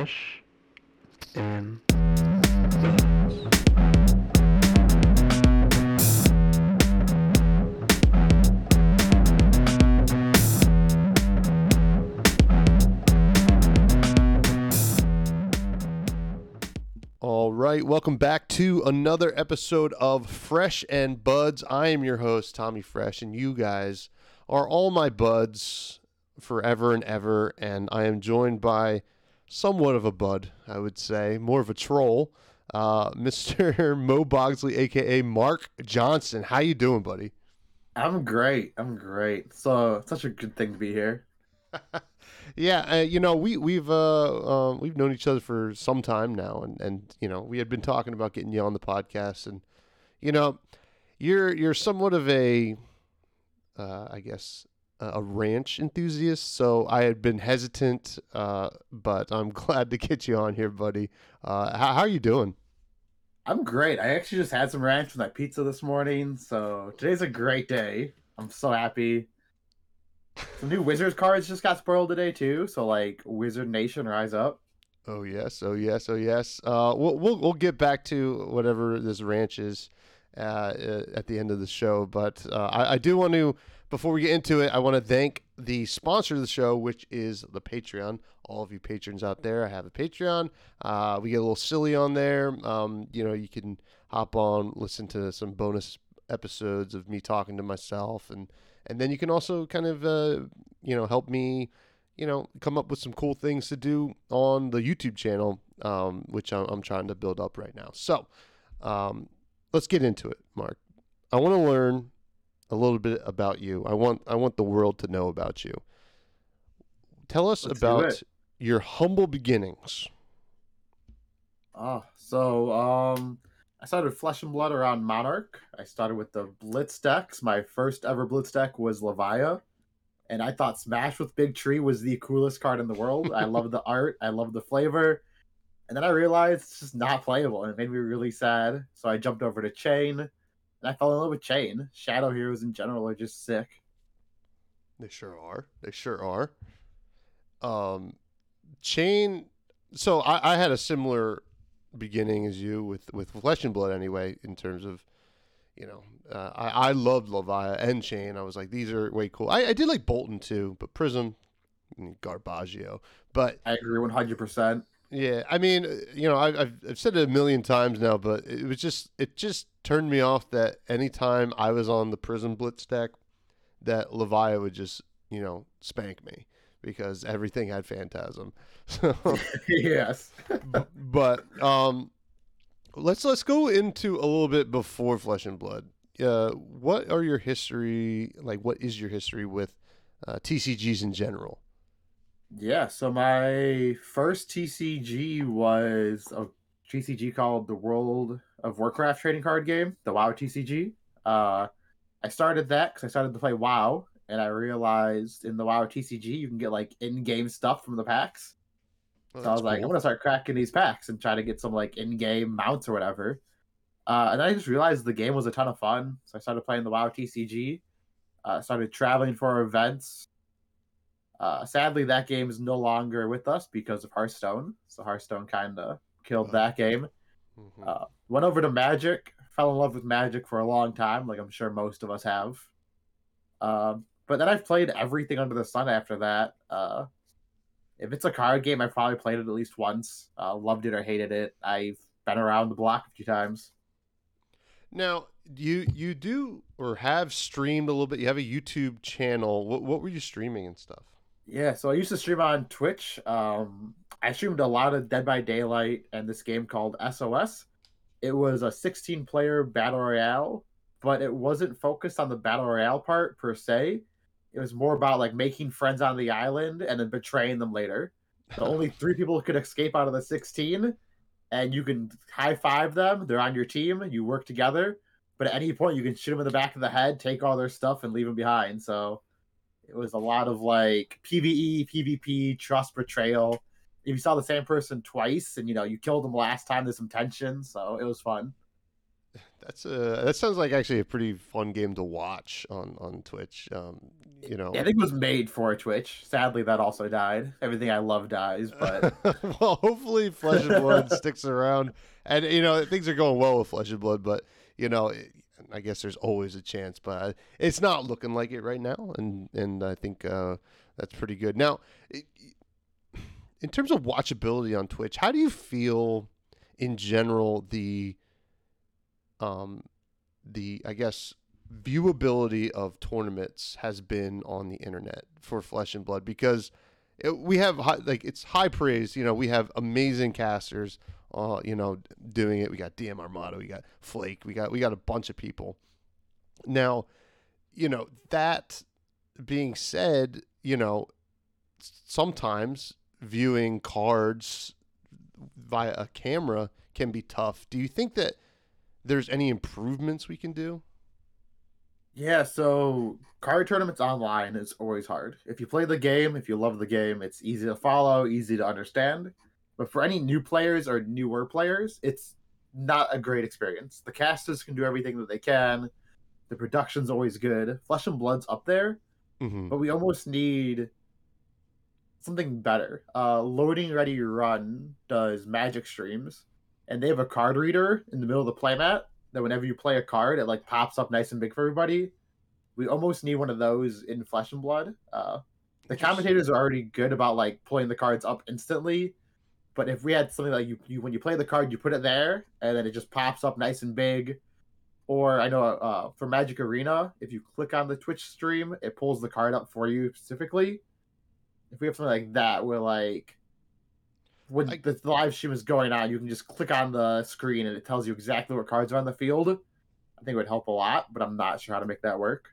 Fresh and All right, welcome back to another episode of Fresh and Buds. I am your host, Tommy Fresh, and you guys are all my buds forever and ever. And I am joined by somewhat of a bud, I would say, more of a troll, uh, Mr. Mo Bogsley, aka Mark Johnson. How you doing, buddy? I'm great. I'm great. So such a good thing to be here. Yeah, uh, you know, we we've uh, uh, we've known each other for some time now, and and you know, we had been talking about getting you on the podcast, and you know, you're you're somewhat of a, uh, I guess, a ranch enthusiast. So I had been hesitant, uh, but I'm glad to get you on here, buddy. Uh, how, how are you doing? I'm great. I actually just had some ranch with my pizza this morning, so today's a great day. I'm so happy. Some new Wizards cards just got spoiled today too, so like Wizard Nation Rise Up. Oh yes, oh yes, oh yes. Uh, we'll we'll we'll get back to whatever this ranch is uh, uh, at the end of the show, but uh, I, I do want to before we get into it, I want to thank the sponsor of the show, which is the Patreon. All of you patrons out there, I have a Patreon. Uh, we get a little silly on there. Um, you know, you can hop on, listen to some bonus episodes of me talking to myself, and and then you can also kind of uh, you know help me you know, come up with some cool things to do on the YouTube channel, um, which I'm, trying to build up right now. So, um, let's get into it, Mark. I want to learn a little bit about you. I want I want the world to know about you. Tell us Let's about your humble beginnings. Oh, so um I started Flesh and Blood around Monarch. I started with the Blitz decks. My first ever Blitz deck was Levia. And I thought Smash with Big Tree was the coolest card in the world. I love the art, I love the flavor. And then I realized it's just not playable and it made me really sad. So I jumped over to Chane I fell in love with Chane. Shadow Heroes in general are just sick. They sure are. They sure are. Um, Chane. So I, I had a similar beginning as you with with Flesh and Blood anyway. In terms of, you know, uh, I I loved Levia and Chane. I was like, these are way cool. I, I did like Boltyn too, but Prism, mm, Garbaggio. But I agree 100%. Yeah, I mean, uh, you know, I, I've I've said it a million times now, but it was just it just turned me off that anytime I was on the Prism Blitz deck, that Levia would just you know spank me because everything had Phantasm. So, yes. but um, let's let's go into a little bit before Flesh and Blood. Uh, what are your history like? What is your history with uh, TCGs in general? Yeah, so my first TCG was a TCG called the World of Warcraft trading card game, the WoW TCG. Uh, I started that because I started to play WoW, and I realized in the WoW TCG you can get like in-game stuff from the packs. Oh, So I was like, I'm gonna start cracking these packs and try to get some like in-game mounts or whatever. Uh, and then I just realized the game was a ton of fun, so I started playing the WoW TCG. Uh, started traveling for events. Uh, sadly, that game is no longer with us because of Hearthstone. So Hearthstone kind of killed Oh. that game. Mhm. Uh, went over to Magic. Fell in love with Magic for a long time, like I'm sure most of us have. Um, but then I've played everything under the sun after that. Uh, if it's a card game, I've probably played it at least once. Uh, loved it or hated it. I've been around the block a few times. Now, you you do or have streamed a little bit. You have a YouTube channel. What what were you streaming and stuff? Yeah, so I used to stream on Twitch. Um, I streamed a lot of Dead by Daylight and this game called SOS. It was a 16 player battle royale, but it wasn't focused on the battle royale part per se. It was more about like making friends on the island and then betraying them later. So only three people could escape out of the 16, and you can high five them. They're on your team. You work together, but at any point you can shoot them in the back of the head, take all their stuff, and leave them behind. So it was a lot of like PVE, PvP, trust betrayal. If you saw the same person twice and you know you killed them last time, there's some tension. So it was fun. That's a that sounds like actually a pretty fun game to watch on on Twitch. Um, you know. Yeah, I think it was made for Twitch. Sadly, that also died. Everything I love dies, but well, hopefully, Flesh and Blood sticks around, and you know things are going well with Flesh and Blood, but you know. I guess there's always a chance, but it's not looking like it right now, and and I think uh, that's pretty good. Now, in terms of watchability on Twitch, how do you feel in general the um the I guess viewability of tournaments has been on the internet for Flesh and Blood because it, we have high, like it's high praise. You know, we have amazing casters. Uh, you know, doing it. We got DM Armada. We got Flake. We got we got a bunch of people. Now, you know that being said, you know, sometimes viewing cards via a camera can be tough. Do you think that there's any improvements we can do? Yeah, so card tournaments online is always hard. If you play the game, if you love the game, it's easy to follow, easy to understand. But for any new players or newer players, it's not a great experience. The casters can do everything that they can. The production's always good. Flesh and Blood's up there, Mm-hmm. but we almost need something better. Uh, Loading Ready Run does magic streams, and they have a card reader in the middle of the playmat that whenever you play a card, it like pops up nice and big for everybody. We almost need one of those in Flesh and Blood. Uh, the commentators are already good about like pulling the cards up instantly, but if we had something like you, you when you play the card, you put it there, and then it just pops up nice and big. Or I know uh, for Magic Arena, if you click on the Twitch stream, it pulls the card up for you specifically. If we have something like that, where like when I- the live stream is going on, you can just click on the screen and it tells you exactly what cards are on the field. I think it would help a lot, but I'm not sure how to make that work.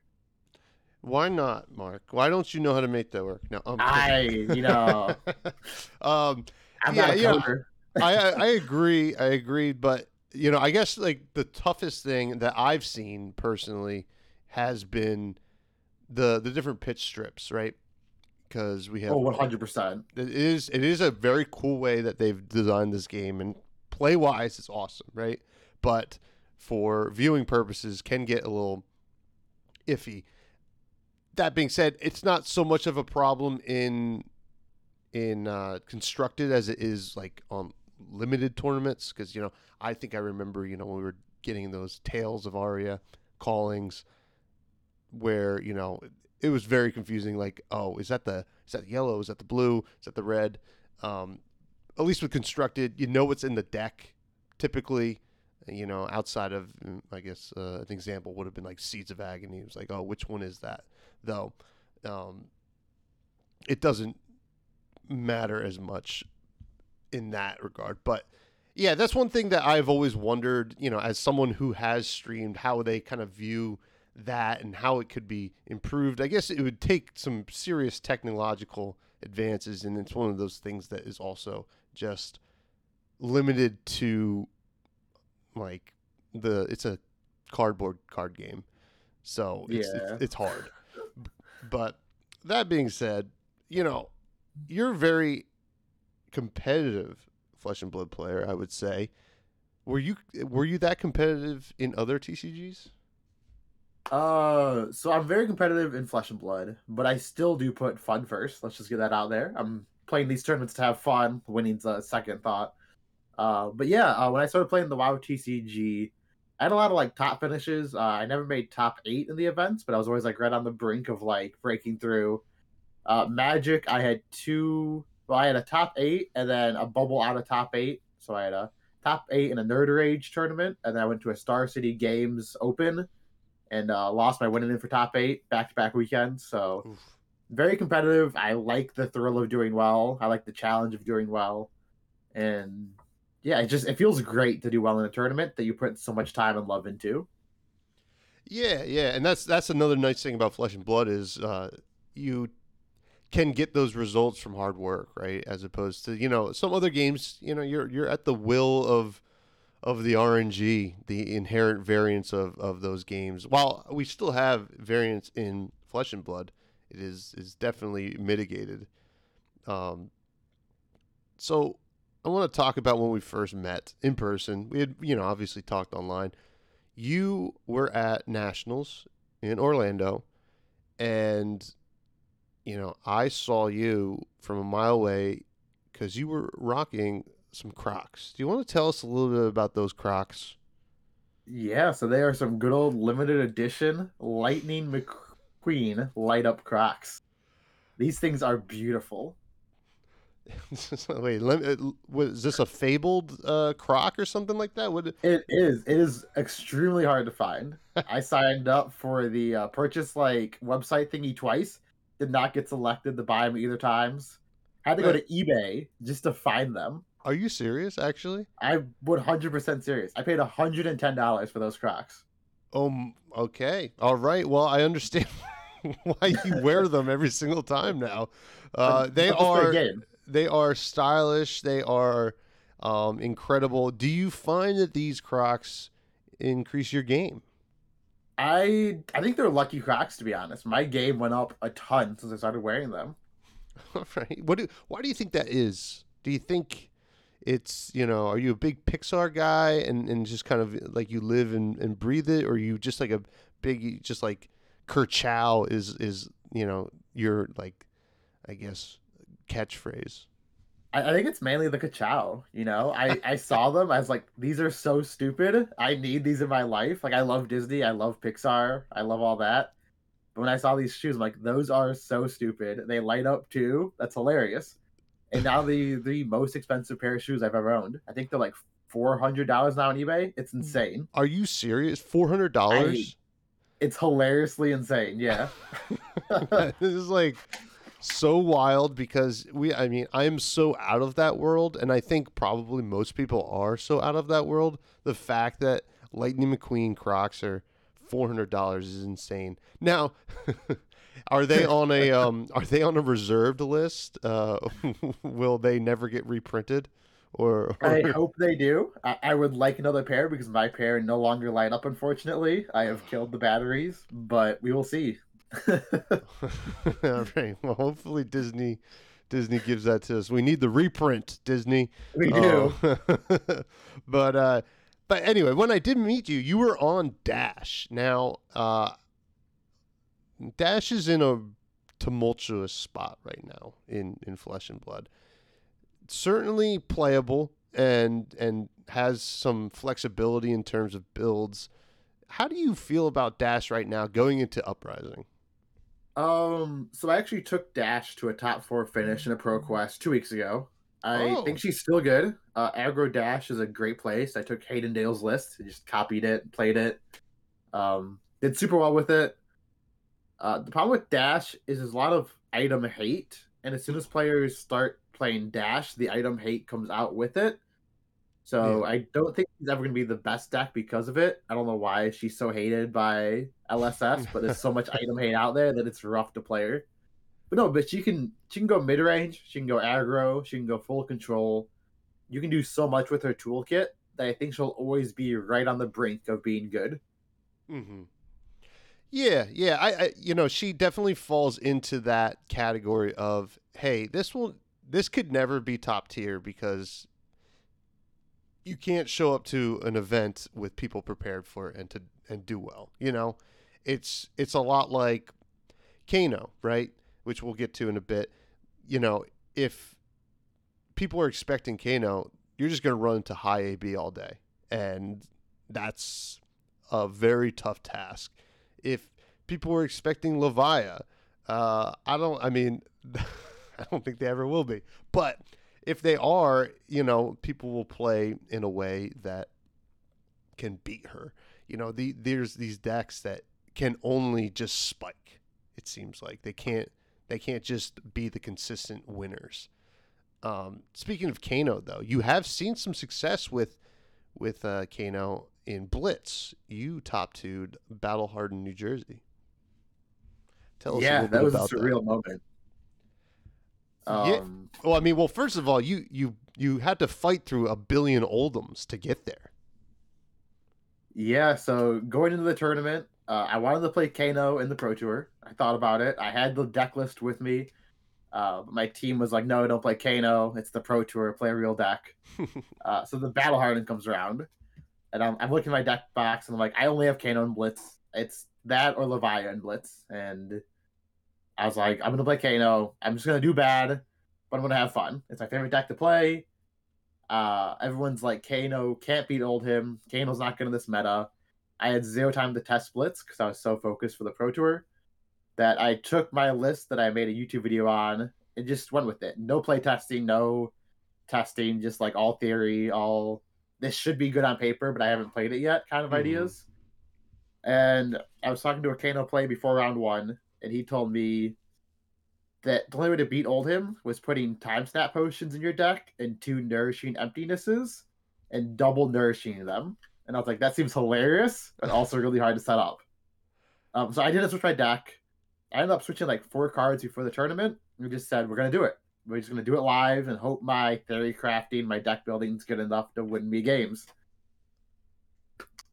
Why not, Mark? Why don't you know how to make that work? No, I'm I, you know, um, I'm Yeah, not a yeah. coder. I, I I agree. I agree, but you know, I guess like the toughest thing that I've seen personally has been the the different pitch strips, right? Because we have Oh, 100. percent it is it is a very cool way that they've designed this game and play wise it's awesome right but for viewing purposes can get a little iffy that being said it's not so much of a problem in in uh, constructed as it is like on limited tournaments because you know i think i remember you know when we were getting those tales of aria callings where you know it was very confusing. Like, oh, is that the is that the yellow? Is that the blue? Is that the red? Um, at least with constructed, you know what's in the deck. Typically, you know, outside of mm, I guess uh, an example would have been like Seeds of Agony. It was like, oh, which one is that? Though, um, it doesn't matter as much in that regard. But yeah, that's one thing that I've always wondered. You know, as someone who has streamed, how they kind of view that and how it could be improved. I guess it would take some serious technological advances, and it's one of those things that is also just limited to like the it's a cardboard card game, so it's Yeah. it's, it's hard. But that being said, you know, you're very competitive flesh and blood player. I would say. Were you were you that competitive in other TCGs? Uh, so I'm very competitive in Flesh and Blood, but I still do put fun first. Let's just get that out there. I'm playing these tournaments to have fun. Winning's a second thought. Uh, but yeah, uh, when I started playing the WoW TCG, I had a lot of like top finishes. Uh, I never made top eight in the events, but I was always like right on the brink of like breaking through. Uh, Magic, I had two. Well, I had a top eight and then a bubble out of top eight. So I had a top eight in a Nerd Rage tournament, and then I went to a Star City Games Open and uh, lost my winning in for top eight back to back weekends. So Oof. very competitive. I like the thrill of doing well. I like the challenge of doing well, and yeah, it just it feels great to do well in a tournament that you put so much time and love into. Yeah, yeah, and that's that's another nice thing about Flesh and Blood is uh, you can get those results from hard work, right? As opposed to you know some other games, you know you're you're at the will of of the RNG, the inherent variance of, of those games. While we still have variance in Flesh and Blood, it is is definitely mitigated. Um, so I want to talk about when we first met in person. We had you know obviously talked online. You were at Nationals in Orlando, and you know I saw you from a mile away because you were rocking some Crocs. Do you want to tell us a little bit about those Crocs? Yeah, so they are some good old limited edition Lightning McQueen light up Crocs. These things are beautiful. Wait, let, uh, was this a fabled uh, croc or something like that? What? It is. It is extremely hard to find. I signed up for the uh, purchase like website thingy twice. Did not get selected to buy them either times. Had to go to eBay just to find them. Are you serious? Actually, I would hundred percent serious. I paid hundred and ten dollars for those Crocs. Um. Okay. All right. Well, I understand why you wear them every single time now. Uh, they Not just for a are they are stylish. They are um, incredible. Do you find that these Crocs increase your game? I I think they're lucky cracks to be honest. My game went up a ton since I started wearing them. Right. What? Do, why do you think that is? Do you think it's you know? Are you a big Pixar guy and, and just kind of like you live and, and breathe it, or you just like a big just like Kachow is is you know your like I guess catchphrase. I, think it's mainly the Kachow. You know, I I saw them. I was like, these are so stupid. I need these in my life. Like I love Disney. I love Pixar. I love all that. But when I saw these shoes, I'm like, those are so stupid. They light up too. That's hilarious. And now the the most expensive pair of shoes I've ever owned. I think they're like four hundred dollars now on eBay. It's mm. insane. Are you serious? Four hundred dollars? It's hilariously insane. Yeah. this is like so wild because we I mean I am so out of that world and I think probably most people are so out of that world. The fact that Lightning McQueen Crocs are four hundred dollars is insane. Now are they on a um are they on a reserved list? Uh will they never get reprinted? Or, or I hope they do. I, I would like another pair because my pair no longer light up. Unfortunately, I have killed the batteries, but we will see. All right. Well, hopefully Disney Disney gives that to us. We need the reprint, Disney. we do. Oh. but uh but anyway, when I did meet you, you were on Dash. Now, uh Dash is in a tumultuous spot right now in in Flesh and Blood. Certainly playable and and has some flexibility in terms of builds. How do you feel about Dash right now going into Uprising? Um, so I actually took Dash to a top four finish in a Pro Quest two weeks ago. I Oh. think she's still good. Uh, Aggro Dash is a great place. I took Hayden Dale's list, and just copied it, played it, um, did super well with it. Uh, the problem with Dash is there's a lot of item hate, and as soon as players start playing Dash, the item hate comes out with it. So Yeah. I don't think she's ever going to be the best deck because of it. I don't know why she's so hated by LSS, but there's so much item hate out there that it's rough to play her. But no, but she can she can go mid range, she can go aggro, she can go full control. You can do so much with her toolkit that I think she'll always be right on the brink of being good. Mm-hmm. Yeah, yeah. I, I, you know, she definitely falls into that category of, hey, this will, this could never be top tier because you can't show up to an event with people prepared for it and to and do well. You know, it's it's a lot like Kano, right? Which we'll get to in a bit. You know, if people are expecting Kano, you're just going to run into high AB all day, and that's a very tough task. If people were expecting Levia, uh, I don't. I mean, I don't think they ever will be. But if they are, you know, people will play in a way that can beat her. You know, the there's these decks that can only just spike. It seems like they can't. They can't just be the consistent winners. Um, speaking of Kano, though, you have seen some success with with uh, Kano in Blitz. You top two Battle Hardened New Jersey. Tell us yeah, that was a surreal moment. Yeah. Um, Well, I mean, well, first of all, you you you had to fight through a billion Oldhims to get there. Yeah, so going into the tournament, uh, I wanted to play Kano in the Pro Tour. I thought about it. I had the deck list with me. Uh, my team was like, no, don't play Kano. It's the Pro Tour. Play a real deck. uh, so the Battle Hardened comes around. And I'm, I'm looking at my deck box and I'm like, I only have Kano and Blitz. It's that or Levia and Blitz. And I was like, I'm gonna play Kano. I'm just gonna do bad, but I'm gonna have fun. It's my favorite deck to play. Uh, everyone's like, Kano can't beat Oldhim. Kano's not good in this meta. I had zero time to test splits because I was so focused for the Pro Tour that I took my list that I made a YouTube video on and just went with it. No play testing, no testing, just like all theory, all this should be good on paper, but I haven't played it yet kind of Mhm. ideas. And I was talking to a Kano play before round one, and he told me that the only way to beat Oldhim was putting time snap potions in your deck and two nourishing emptinesses and double nourishing them. And I was like, that seems hilarious, but also really hard to set up. Um, so I didn't switch my deck. I ended up switching like four cards before the tournament. We just said we're gonna do it. We're just gonna do it live and hope my theory crafting, my deck building is good enough to win me games.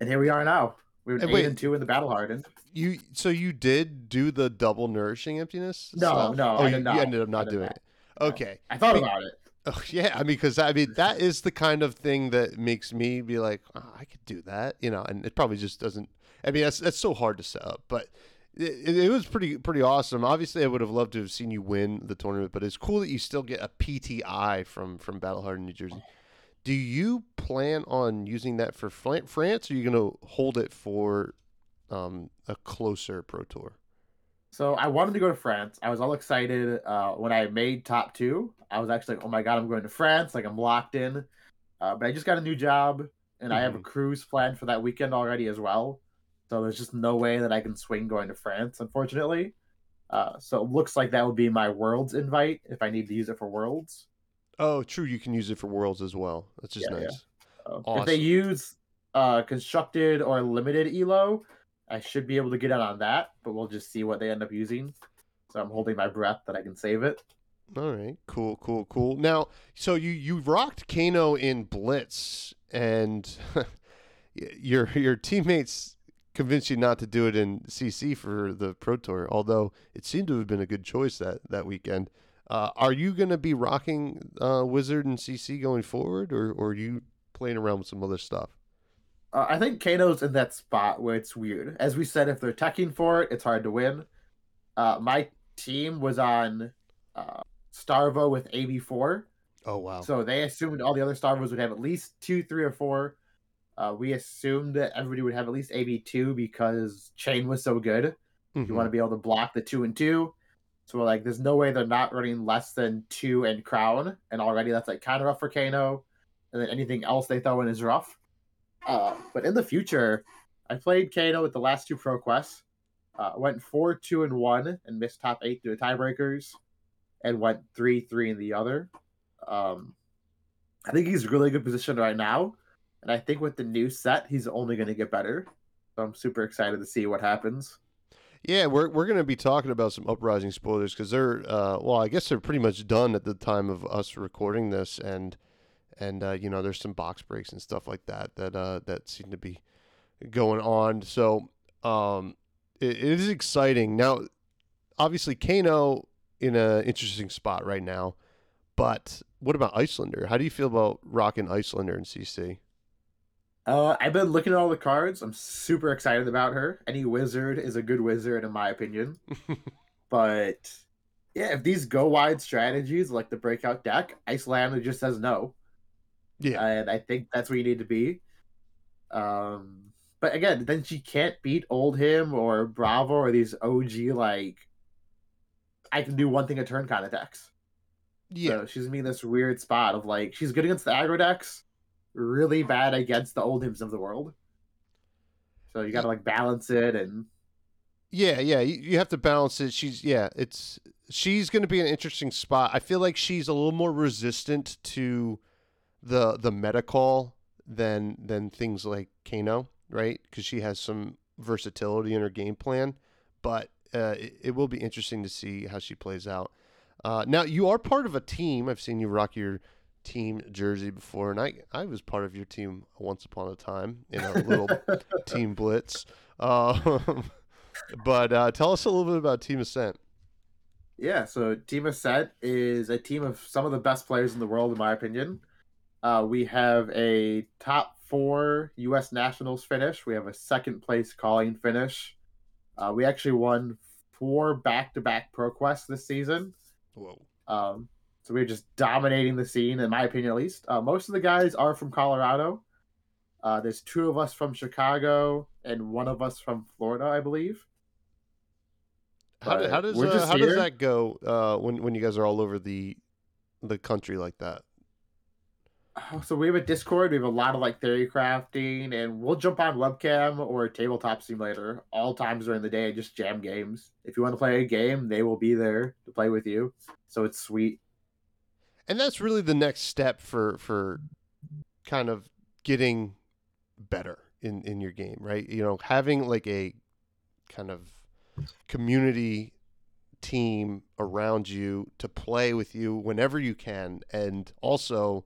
And here we are now. We're And eight wait- and two in the battle hardened. You so you did do the double nourishing emptiness? No, stuff? no, Oh, I you, you ended up not doing not. it. Okay. I thought about it. Oh, yeah, I mean, because I mean that is the kind of thing that makes me be like, oh, I could do that, you know, and it probably just doesn't. I mean, that's that's so hard to set up, but it, it was pretty pretty awesome. Obviously, I would have loved to have seen you win the tournament, but it's cool that you still get a PTI from from Battle Hardened, New Jersey. Do you plan on using that for France, or are you going to hold it for um, a closer Pro Tour? So I wanted to go to France. I was all excited uh, when I made top two. I was actually like, "Oh my god, I'm going to France! Like I'm locked in." Uh, but I just got a new job, and I have a cruise planned for that weekend already as well. So there's just no way that I can swing going to France, unfortunately. Uh, so it looks like that would be my Worlds invite if I need to use it for Worlds. Oh, true. You can use it for Worlds as well. That's just Yeah, yeah. nice. Uh, If they use uh, constructed or limited elo, I should be able to get out on that, but we'll just see what they end up using. So I'm holding my breath that I can save it. All right, cool, cool, cool. Now, so you you rocked Kano in Blitz, and your your teammates convinced you not to do it in CC for the Pro Tour. Although it seemed to have been a good choice that that weekend. Uh, are you going to be rocking uh, Wizard and CC going forward, or or are you playing around with some other stuff? Uh, I think Kano's in that spot where it's weird. As we said, if they're teching for it, it's hard to win. Uh, my team was on uh, Starvo with AB4, Oh wow! so they assumed all the other Starvos would have at least two, three, or four. Uh, we assumed that everybody would have at least AB2 because Chane was so good. Mhm. You want to be able to block the two and two. So we're like, there's no way they're not running less than two and crown, and already that's like kind of rough for Kano. And then anything else they throw in is rough. Uh, but in the future, I played Kano with the last two pro quests. Uh, went four, two, and one, and missed top eight through to tiebreakers, and went three, three in the other. Um, I think he's really good position right now, and I think with the new set, he's only going to get better. So I'm super excited to see what happens. Yeah, we're we're going to be talking about some uprising spoilers because they're uh, well, I guess they're pretty much done at the time of us recording this, and and uh, you know there's some box breaks and stuff like that that uh, that seem to be going on. So um, it, it is exciting now. Obviously, Kano in an interesting spot right now, but what about Iyslander? How do you feel about rocking Iyslander in CC? Uh, I've been looking at all the cards. I'm super excited about her. Any wizard is a good wizard, in my opinion. but yeah, if these go wide strategies like the breakout deck, Iyslander just says no, Yeah, and I think that's where you need to be. Um, but again, then she can't beat Oldhim or Bravo or these OG like I can do one thing a turn kind of decks. yeah. So she's in this weird spot of like she's good against the aggro decks, really bad against the Oldhims of the world. So you got to like balance it and Yeah, yeah, you, you have to balance it. She's yeah, it's she's going to be an interesting spot. I feel like she's a little more resistant to the the meta call than than things like Kano, right? Because she has some versatility in her game plan. But uh, it, it will be interesting to see how she plays out. Uh, now you are part of a team. I've seen you rock your team jersey before, and I I was part of your team once upon a time in a little team blitz. Um, but uh, tell us a little bit about Team Ascent. yeah. So Team Ascent is a team of some of the best players in the world, in my opinion. Uh, we have a top four U.S. Nationals finish. We have a second place calling finish. Uh, we actually won four back-to-back pro quests this season. Whoa. Um, so we're just dominating the scene, in my opinion, at least. Uh, most of the guys are from Colorado. Uh, there's two of us from Chicago and one of us from Florida, I believe. How, do- how does uh, how does that go uh, when when you guys are all over the the country like that? Oh, So we have a Discord. We have a lot of like theory crafting, and we'll jump on webcam or tabletop simulator all times during the day and just jam games. If you want to play a game, they will be there to play with you. So it's sweet. And that's really the next step for for kind of getting better in in your game, right? You know, having like a kind of community team around you to play with you whenever you can and also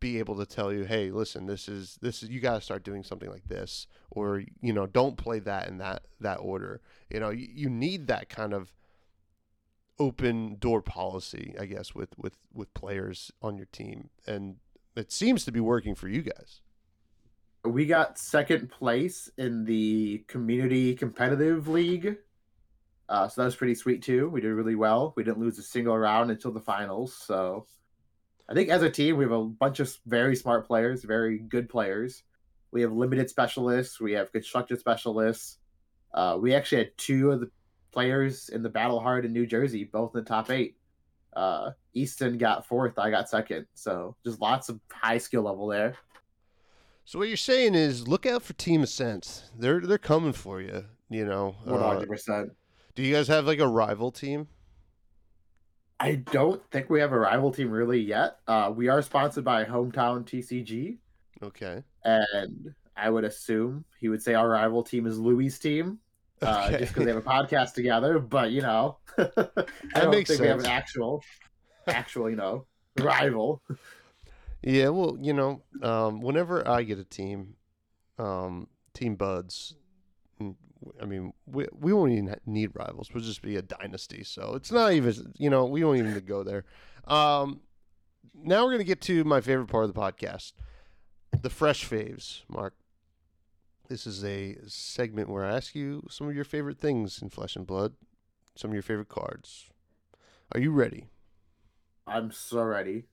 be able to tell you, "Hey, listen, this is this is you got to start doing something like this or you know, don't play that in that that order." You know, you, you need that kind of open door policy, I guess, with with with players on your team, and it seems to be working for you guys. We got second place in the community competitive league. Uh, so that was pretty sweet too. We did really well. We didn't lose a single round until the finals. So I think as a team, we have a bunch of very smart players, very good players. We have limited specialists. We have constructed specialists. Uh, we actually had two of the players in the Battle Hardened New Jersey, both in the top eight. Uh, Easton got fourth. I got second. So just lots of high skill level there. So what you're saying is, look out for Team Ascent. They're they're coming for you. You know. Uh, hundred percent. do you guys have like a rival team? I don't think we have a rival team really yet. Uh, we are sponsored by Hometown TCG, Okay. and I would assume he would say our rival team is Louis' team, uh, Okay. just because they have a podcast together. But you know, I don't makes think we have an actual, actual, you know, rival. Yeah, well, you know, um, whenever I get a team, um, team buds, mm, I mean, we we won't even need rivals. We'll just be a dynasty. So it's not even, you know, we don't even need to go there. Um, now we're gonna get to my favorite part of the podcast, the fresh faves. Mark, this is a segment where I ask you some of your favorite things in Flesh and Blood, some of your favorite cards. Are you ready? I'm so ready.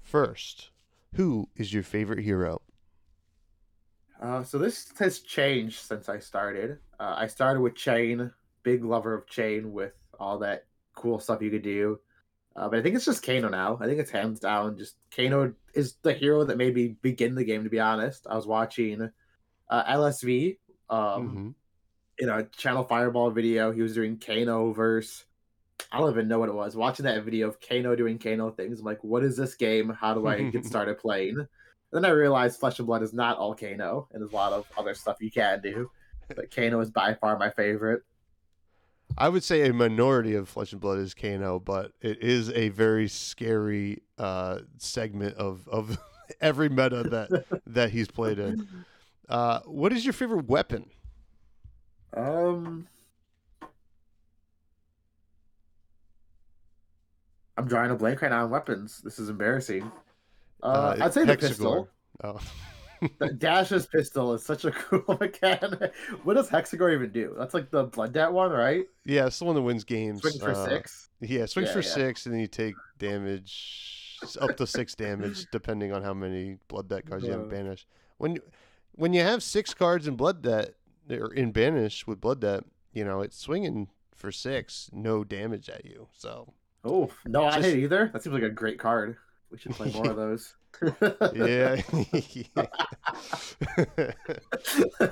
First, who is your favorite hero? Uh, so this has changed since I started. Uh, I started with Chane, big lover of Chane with all that cool stuff you could do. Uh, but I think it's just Kano now. I think it's hands down. Just Kano is the hero that made me begin the game. To be honest, I was watching uh, LSV, um, Mhm. in a Channel Fireball video. He was doing Kano verse. I don't even know what it was. Watching that video of Kano doing Kano things, I'm like, what is this game? How do I get started playing? And then I realized Flesh and Blood is not all Kano, and there's a lot of other stuff you can do. But Kano is by far my favorite. I would say a minority of Flesh and Blood is Kano, but it is a very scary uh, segment of, of every meta that that he's played in. Uh, what is your favorite weapon? Um, I'm drawing a blank right now on weapons. This is embarrassing. Uh, Uh, I'd say the pistol. Oh, The Dash's pistol is such a cool mechanic. What does Hexagore even do? That's like the Blood Debt one, right? yeah, it's the one that wins games. Swing for Uh, six. Yeah, swings Yeah, for yeah. six, and then you take damage up to six damage, depending on how many blood debt cards you have in Uh. banish. When when you have six cards in blood debt or in banish with blood debt, you know it's swinging for six, no damage at you. So Oh no, I Just- hate either. That seems like a great card. We should play more of those. yeah.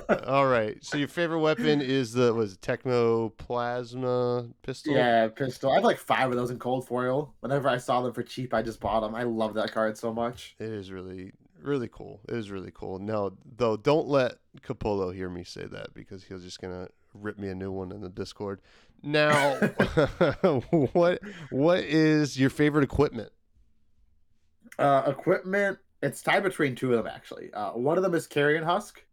All right. So your favorite weapon is the was it Teklo Plasma pistol? yeah, pistol. I have like five of those in cold foil. Whenever I saw them for cheap, I just bought them. I love that card so much. It is really, really cool. It was really cool. Now, though, don't let Capolo hear me say that because he's just gonna rip me a new one in the Discord. Now, what what is your favorite equipment? Uh, equipment. It's tied between two of them actually. Uh, one of them is Carrion Husk.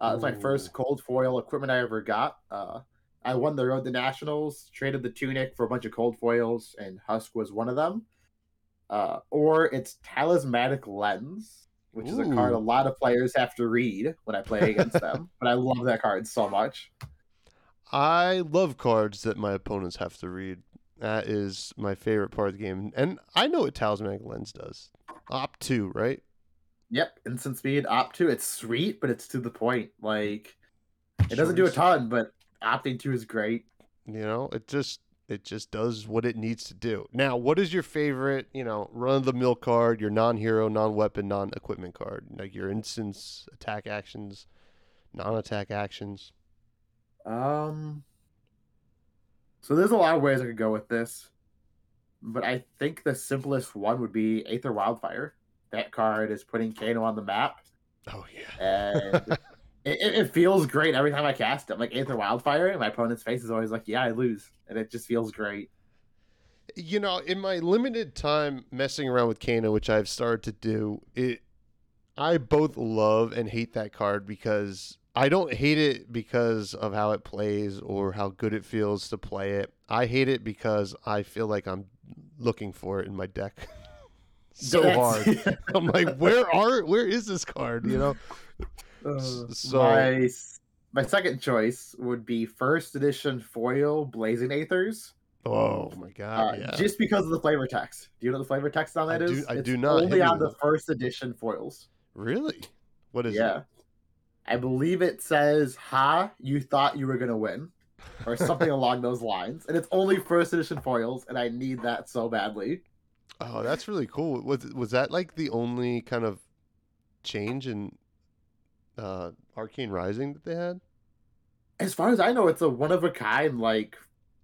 Uh, it's my first cold foil equipment I ever got. Uh, I won the road to nationals, traded the tunic for a bunch of cold foils, and Husk was one of them. Uh, or it's Talismanic Lens, which is a card a lot of players have to read when I play against them. But I love that card so much. I love cards that my opponents have to read. That is my favorite part of the game, and I know what Talismanic Lens does. Op two, right? Yep, instant speed, opt 2. It's sweet, but it's to the point. Like it doesn't do a ton, but opting 2 is great. You know, it just it just does what it needs to do. Now, what is your favorite, you know, run of the mill card, your non hero, non weapon, non equipment card? Like your instance attack actions, non attack actions. Um so there's a lot of ways I could go with this. But I think the simplest one would be Aether Wildfire. That card is putting Kano on the map. Oh yeah. And it, it feels great every time I cast it. Like Aether Wildfire, my opponent's face is always like, Yeah, I lose. And it just feels great. You know, in my limited time messing around with Kano, which I've started to do, it I both love and hate that card because I don't hate it because of how it plays or how good it feels to play it. I hate it because I feel like I'm looking for it in my deck so hard. I'm like, where are where is this card? You know? Uh, so- my my second choice would be first edition foil Blazing Aethers. Oh my Uh, god, yeah. Just because of the flavor text. Do you know what the flavor text on I that do- I It's do not. Only on the first edition foils. Really? What is yeah. it? I believe it says, "Ha, you thought you were gonna win," or something along those lines. And it's only first edition foils, and I need that so badly. Oh, that's really cool. Was was that like the only kind of change in uh Arcane Rising that they had? As far as I know, it's a one of a kind, like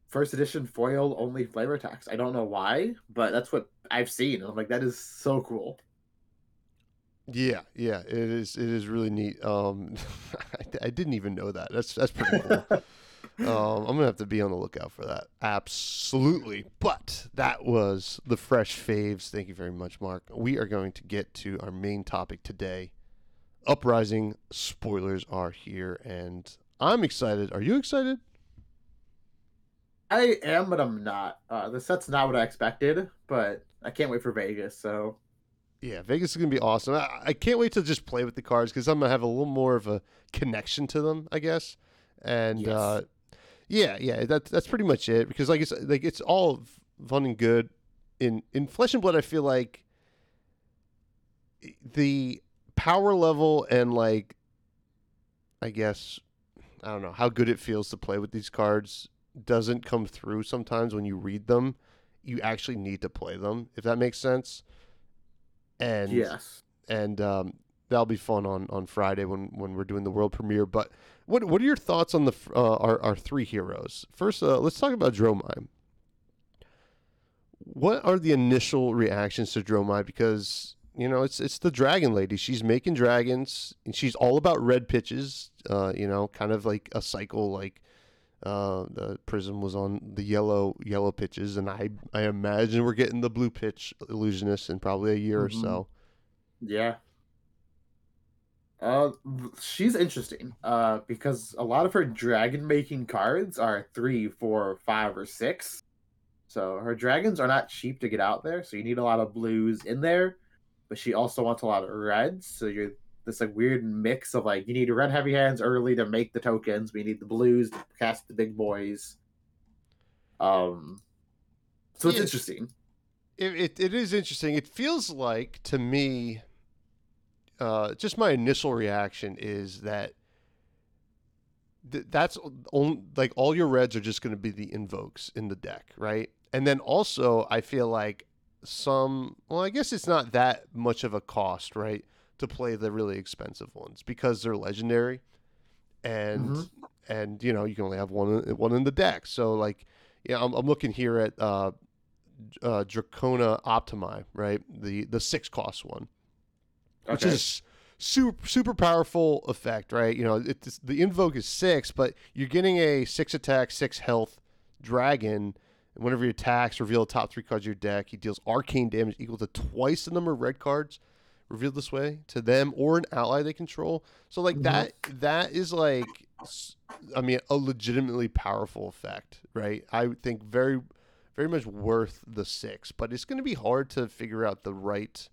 first edition foil only flavor text. I don't know why, but that's what I've seen. And I'm like, that is so cool. Yeah, yeah, it is. It is really neat. Um, I, I didn't even know that. That's that's pretty cool. um, I'm gonna have to be on the lookout for that. Absolutely. But that was the fresh faves. Thank you very much, Mark. We are going to get to our main topic today. Uprising spoilers are here, and I'm excited. Are you excited? I am, but I'm not. Uh, the set's not what I expected, but I can't wait for Vegas. So Yeah, Vegas is gonna be awesome. I, I can't wait to just play with the cards because I'm gonna have a little more of a connection to them, I guess. And Yes. uh, yeah, yeah, that's that's pretty much it. Because like it's like it's all fun and good. In in Flesh and Blood, I feel like the power level and like I guess I don't know how good it feels to play with these cards doesn't come through sometimes when you read them. You actually need to play them, if that makes sense and yes, and um, that'll be fun on, on Friday when, when we're doing the world premiere. But what what are your thoughts on the uh, our our three heroes? First, uh, let's talk about Dromai. What are the initial reactions to Dromai? Because you know it's it's the dragon lady. She's making dragons, and she's all about red pitches. Uh, you know, kind of like a cycle like. Uh, the prism was on the yellow yellow pitches, and I I imagine we're getting the blue pitch illusionist in probably a year Mhm. or so. yeah. Uh, she's interesting. Uh, because a lot of her dragon making cards are three, four, five, or six. So her dragons are not cheap to get out there. So you need a lot of blues in there, but she also wants a lot of reds. So you're this like weird mix of like you need red heavy hands early to make the tokens, we need the blues to cast the big boys. Um, so it's Yeah. interesting. it, it, it is interesting. It feels like to me, uh, just my initial reaction is that th- that's on, like all your reds are just going to be the invokes in the deck, right? And then also, I feel like some, well, I guess it's not that much of a cost, right, to play the really expensive ones because they're legendary, and Mhm. and you know you can only have one one in the deck. So like, yeah, I'm, I'm looking here at uh, uh, Dracona Optimai, right? The the six cost one, which is super super powerful effect, right? You know, it's the invoke is six, but you're getting a six attack, six health dragon. Whenever he attacks, reveal the top three cards of your deck. He deals arcane damage equal to twice the number of red cards revealed this way to them or an ally they control. So like Mhm. that that is like I mean a legitimately powerful effect, right? I think very very much worth the 6, but it's going to be hard to figure out the right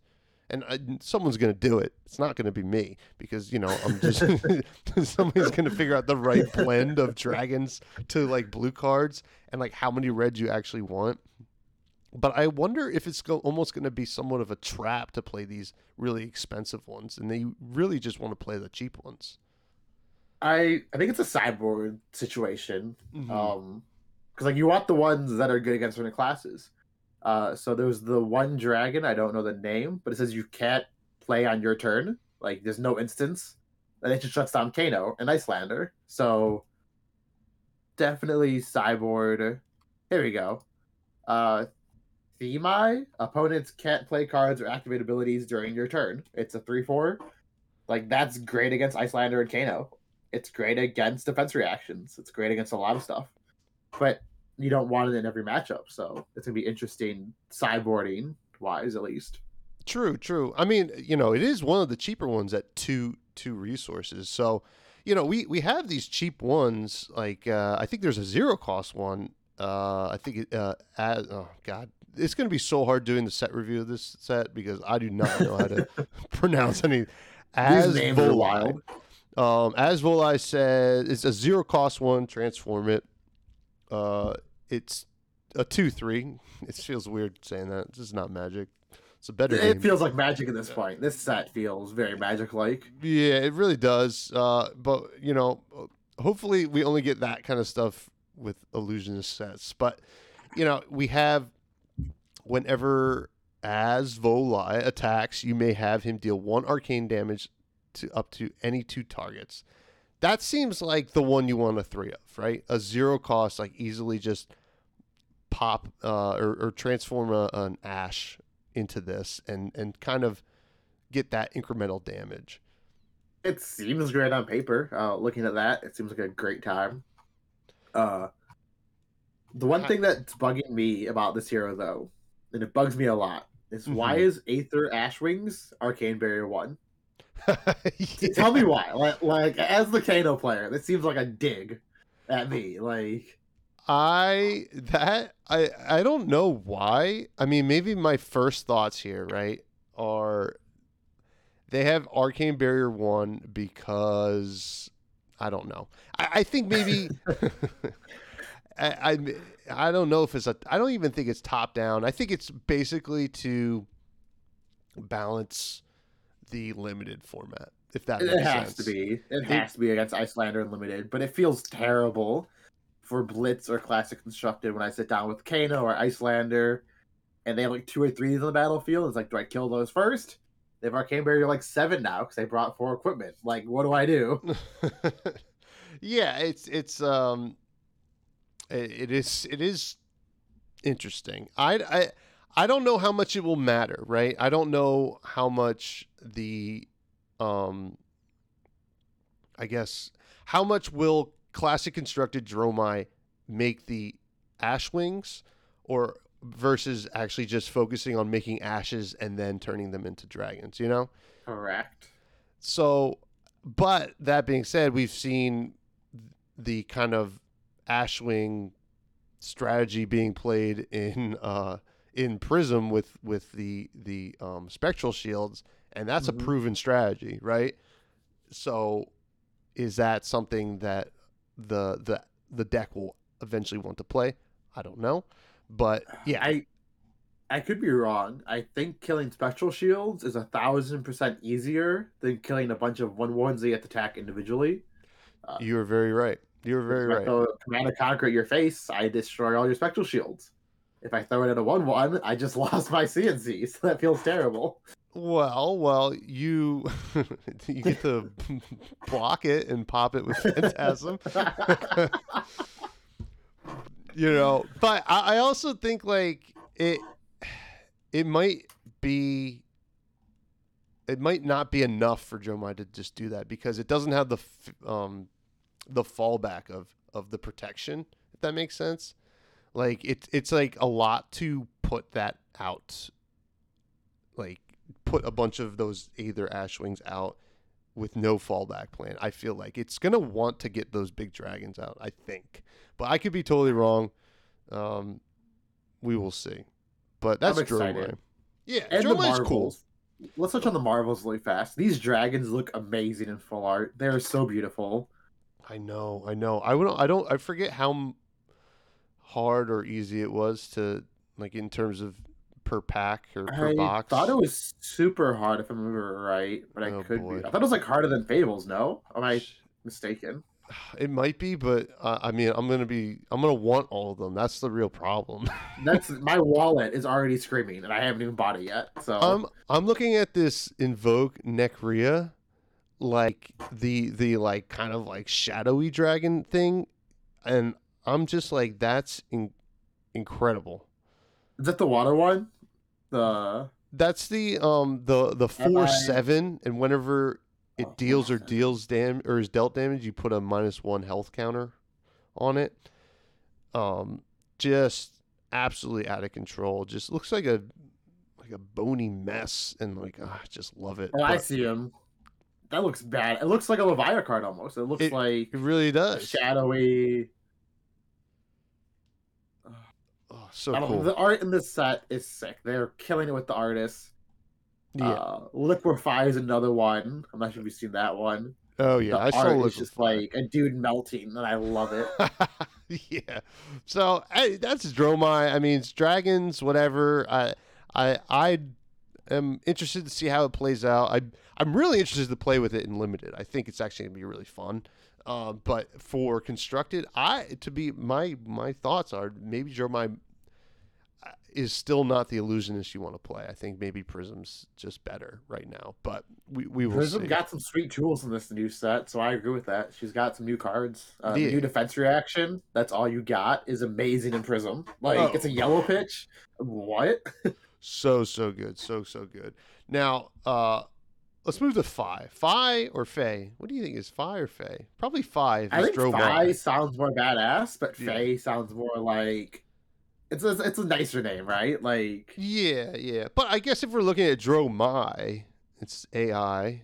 and uh, someone's gonna do it. It's not gonna be me because you know I'm just somebody's gonna figure out the right blend of dragons to like blue cards and like how many reds you actually want. But I wonder if it's go- almost going to be somewhat of a trap to play these really expensive ones, and they really just want to play the cheap ones. I I think it's a sideboard situation. Mhm. Um, because like you want the ones that are good against certain classes. Uh, so there's the one dragon I don't know the name, but it says you can't play on your turn. Like there's no instance, and it just shuts down Kano and Iyslander. So definitely Cyborg. Here we go. Uh, Themai opponents can't play cards or activate abilities during your turn. It's a three four. Like that's great against Iyslander and Kano. It's great against defense reactions. It's great against a lot of stuff. But you don't want it in every matchup, so it's gonna be interesting sideboarding wise at least. True, true. I mean, you know, it is one of the cheaper ones at two two resources. So, you know, we we have these cheap ones. Like uh, I think there's a zero cost one. Uh, I think it, uh, as, oh god, it's going to be so hard doing the set review of this set because I do not know how to pronounce any. As names are Volai. wild. Um, as Volai said, it's a zero cost one. Transform it. Uh, it's a two three. It feels weird saying that. It's just not magic. It's a better. It name. feels like magic at this point. This set feels very magic like. Yeah, it really does. Uh, but you know, hopefully we only get that kind of stuff with illusionist sets. But you know, we have whenever Azvolai attacks, you may have him deal one arcane damage to up to any two targets. That seems like the one you want a three of, right? A zero cost, like easily just pop uh, or, or transform a, an ash into this and and kind of get that incremental damage. It seems great on paper. Uh, looking at that, it seems like a great time. Uh, the one Hi- thing that's bugging me about this hero, though, and it bugs me a lot, is why Mhm. is Aether Ashwings Arcane Barrier one? Yeah. Tell me why. Like, like as the Kano player, this seems like a dig at me. Like, I that I I don't know why. I mean, maybe my first thoughts here, right, are they have Arcane Barrier one because I don't know. I, I think maybe I, I I don't know if it's a. I don't even think it's top down. I think it's basically to balance the limited format. If that it has sense. to be. It has to be against Iyslander Unlimited, but it feels terrible for Blitz or Classic Constructed when I sit down with Kano or Iyslander and they have like two or three on the battlefield. It's like, do I kill those first? They have Arcane Barrier like seven now because they brought four equipment. Like, what do I do? yeah, it's it's um, it, it is it is interesting. I I I don't know how much it will matter, right? I don't know how much the um, I guess how much will classic constructed Dromai make the ash wings, or versus actually just focusing on making ashes and then turning them into dragons. You know. Correct. So, but that being said, we've seen the kind of Ashwing strategy being played in uh, in Prism with with the the um, spectral shields, and that's Mhm. a proven strategy, right? So, is that something that the the the deck will eventually want to play? I don't know, but yeah, I I could be wrong. I think killing spectral shields is a thousand percent easier than killing a bunch of one ones that you have to attack individually. you are very right. You are very right. command of conquer your face, I destroy all your spectral shields. If I throw it at a one one, I just lost my CNC, so that feels terrible. Well, well, you you get to block it and pop it with phantasm. you know, but I, I also think like it it might be it might not be enough for Dromai to just do that because it doesn't have the f- um the fallback of of the protection if that makes sense. Like it's it's like a lot to put that out like put a bunch of those either Ashwings out with no fallback plan. I feel like it's gonna want to get those big dragons out. I think, but I could be totally wrong. Um, we will see. But that's. Dromai. Yeah, and the Dromai's cool. marvels. let's touch on the Marvels really fast. These dragons look amazing in full art. They're so beautiful. I know, I know. I would, I don't, I forget how hard or easy it was to like in terms of per pack or per I box. I thought it was super hard if I remember right, but I Oh, could boy. be. I thought it was like harder than Fables. No, am I mistaken? It might be, but uh, I mean, I'm gonna be, I'm gonna want all of them. That's the real problem. That's my wallet is already screaming, and I haven't even bought it yet. So I'm, I'm looking at this Invoke Nekria, like the the like kind of like shadowy dragon thing, and I'm just like, that's in- incredible. is that the water one? The That's the um the the four I- seven, and whenever it Oh, deals or deals dam or is dealt damage, you put a minus one health counter on it. Um, just absolutely out of control. Just looks like a like a bony mess, and like ah, I just love it. oh, I see him. That looks bad. It looks like a Levia card almost. It looks It- like it really does. shadowy. Oh, so I cool. The art in this set is sick. They're killing it with the artists. yeah. Uh, Liquefy is another one. I'm not sure if you've seen that one. oh yeah. the I saw art is Liquefy. just like a dude melting, and I love it. yeah. So hey, that's Dromai. I mean, it's dragons, whatever. I, I, I am interested to see how it plays out. I, I'm really interested to play with it in limited. I think it's actually gonna be really fun. Um, but for constructed, I to be my my thoughts are maybe Dromai uh, is still not the illusionist you want to play. I think maybe Prism's just better right now. But we, we will Prism see. got some sweet tools in this new set, so I agree with that. She's got some new cards. Uh. The new defense reaction, that's all you got, is amazing in Prism. Like, Oh. it's a yellow pitch. What? So so good, so so good. Now, uh let's move to Fai. Fai or Fey? What do you think is Fai or Fey? Probably Fai. I think Fai by. sounds more badass, but Yeah. Faye sounds more like. It's a, it's a nicer name, right? Like, Yeah, yeah. But I guess if we're looking at Dromai, it's AI.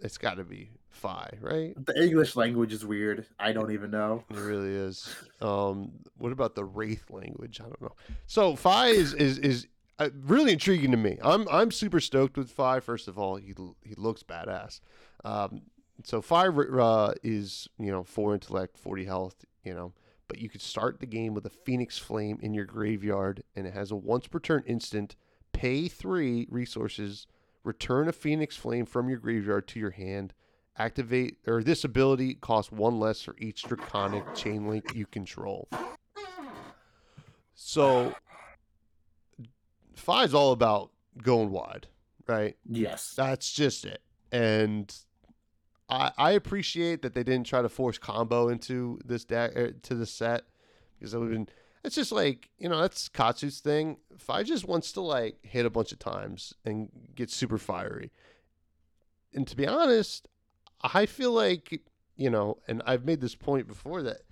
It's got to be Fai, right? the English language is weird. I don't even know. It really is. Um, what about the Wraith language? I don't know. So Fai is is is uh, really intriguing to me. I'm I'm super stoked with Fai. First of all, he he looks badass. Um, so Fai uh, is you know four intellect, forty health. You know, but you could start the game with a Phoenix Flame in your graveyard, and it has a once per turn instant. Pay three resources. Return a Phoenix Flame from your graveyard to your hand activate or this ability costs one less for each draconic chain link you control. So Fai is all about going wide, right? Yes. That's just it. And I I appreciate that they didn't try to force combo into this deck er, to the set because it would have been it's just like, you know, that's Katsu's thing. Fai just wants to like hit a bunch of times and get super fiery. And to be honest, I feel like, you know, and I've made this point before that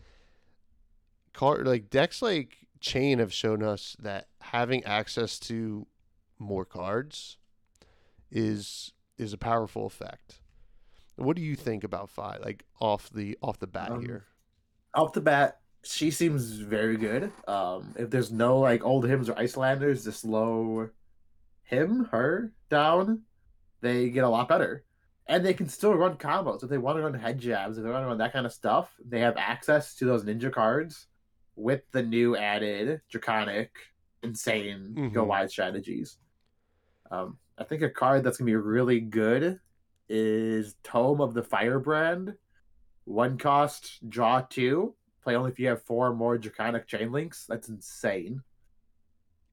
card like decks like Chane have shown us that having access to more cards is is a powerful effect. What do you think about Fai? Like off the off the bat Um, here. Off the bat, she seems very good. Um, if there's no like Oldhims or Iyslanders to slow him, her down, they get a lot better. And they can still run combos. If they want to run head jabs, if they want to run that kind of stuff, they have access to those ninja cards with the new added draconic, insane go Mhm. wide strategies. Um, I think a card that's gonna be really good is Tome of the Firebrand. One cost, draw two. Play only if you have four or more draconic chain links. That's insane.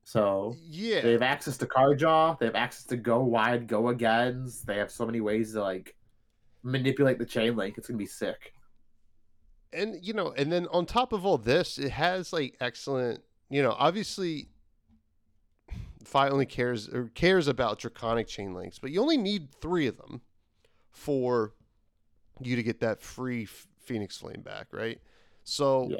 So yeah, they have access to card draw. They have access to go wide, go agains. They have so many ways to like manipulate the chain link. It's gonna be sick. And you know, and then on top of all this, it has like excellent, you know, obviously Fai only cares or cares about draconic chain links, but you only need three of them for you to get that free Phoenix Flame back, right? So Yeah.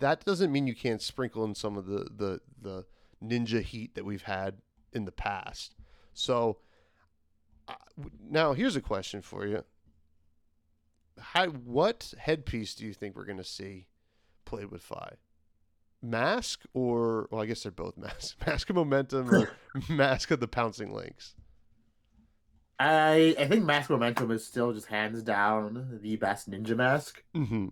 that doesn't mean you can't sprinkle in some of the the the ninja heat that we've had in the past. So uh, now here's a question for you. How what headpiece do you think we're going to see played with Fai? Mask or well, I guess they're both mask. Mask of momentum or, Mask of the Pouncing Lynx? I I think Mask Momentum is still just hands down the best ninja mask. Mm-hmm.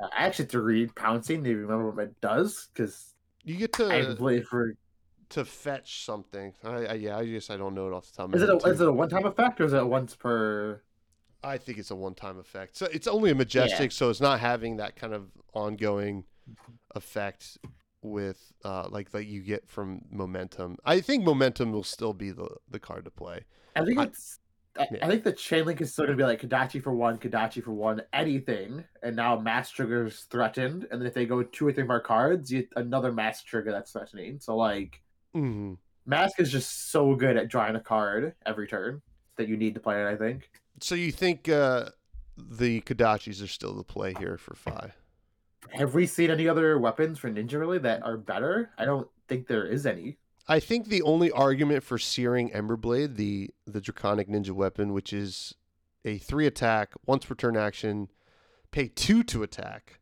Uh, I actually have to read Pouncing to remember what it does because You get I to completely for. to fetch something. I, I yeah, I guess I don't know it off the top of Is it a, is it a one time effect or is it once per? I think it's a one-time effect. So it's only a majestic, so it's not having that kind of ongoing effect with uh, like that you get from momentum. I think momentum will still be the the card to play. I think I- it's. I, yeah. I think the chain link is still gonna be like Kodachi for one, Kodachi for one, anything, and now mass triggers threatened, and then if they go two or three more cards, you another mass trigger that's threatening. So like, hmm mask is just so good at drawing a card every turn that you need to play it. I think. So you think uh, the Kodachis are still the play here for Fai? Have we seen any other weapons for ninja really that are better? I don't think there is any. I think the only argument for Searing Emberblade, the the draconic ninja weapon, which is a three attack, once per turn action, pay two to attack.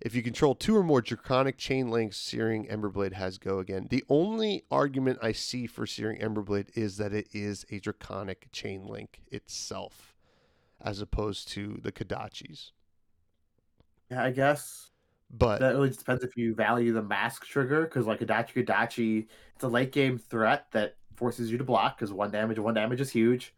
If you control two or more draconic chain links, Searing Emberblade has go again. The only argument I see for Searing Emberblade is that it is a draconic chain link itself, as opposed to the Kodachis. Yeah, I guess But that really just depends if you value the mask trigger because like Kodachi Kodachi, it's a late game threat that forces you to block because one damage, one damage is huge.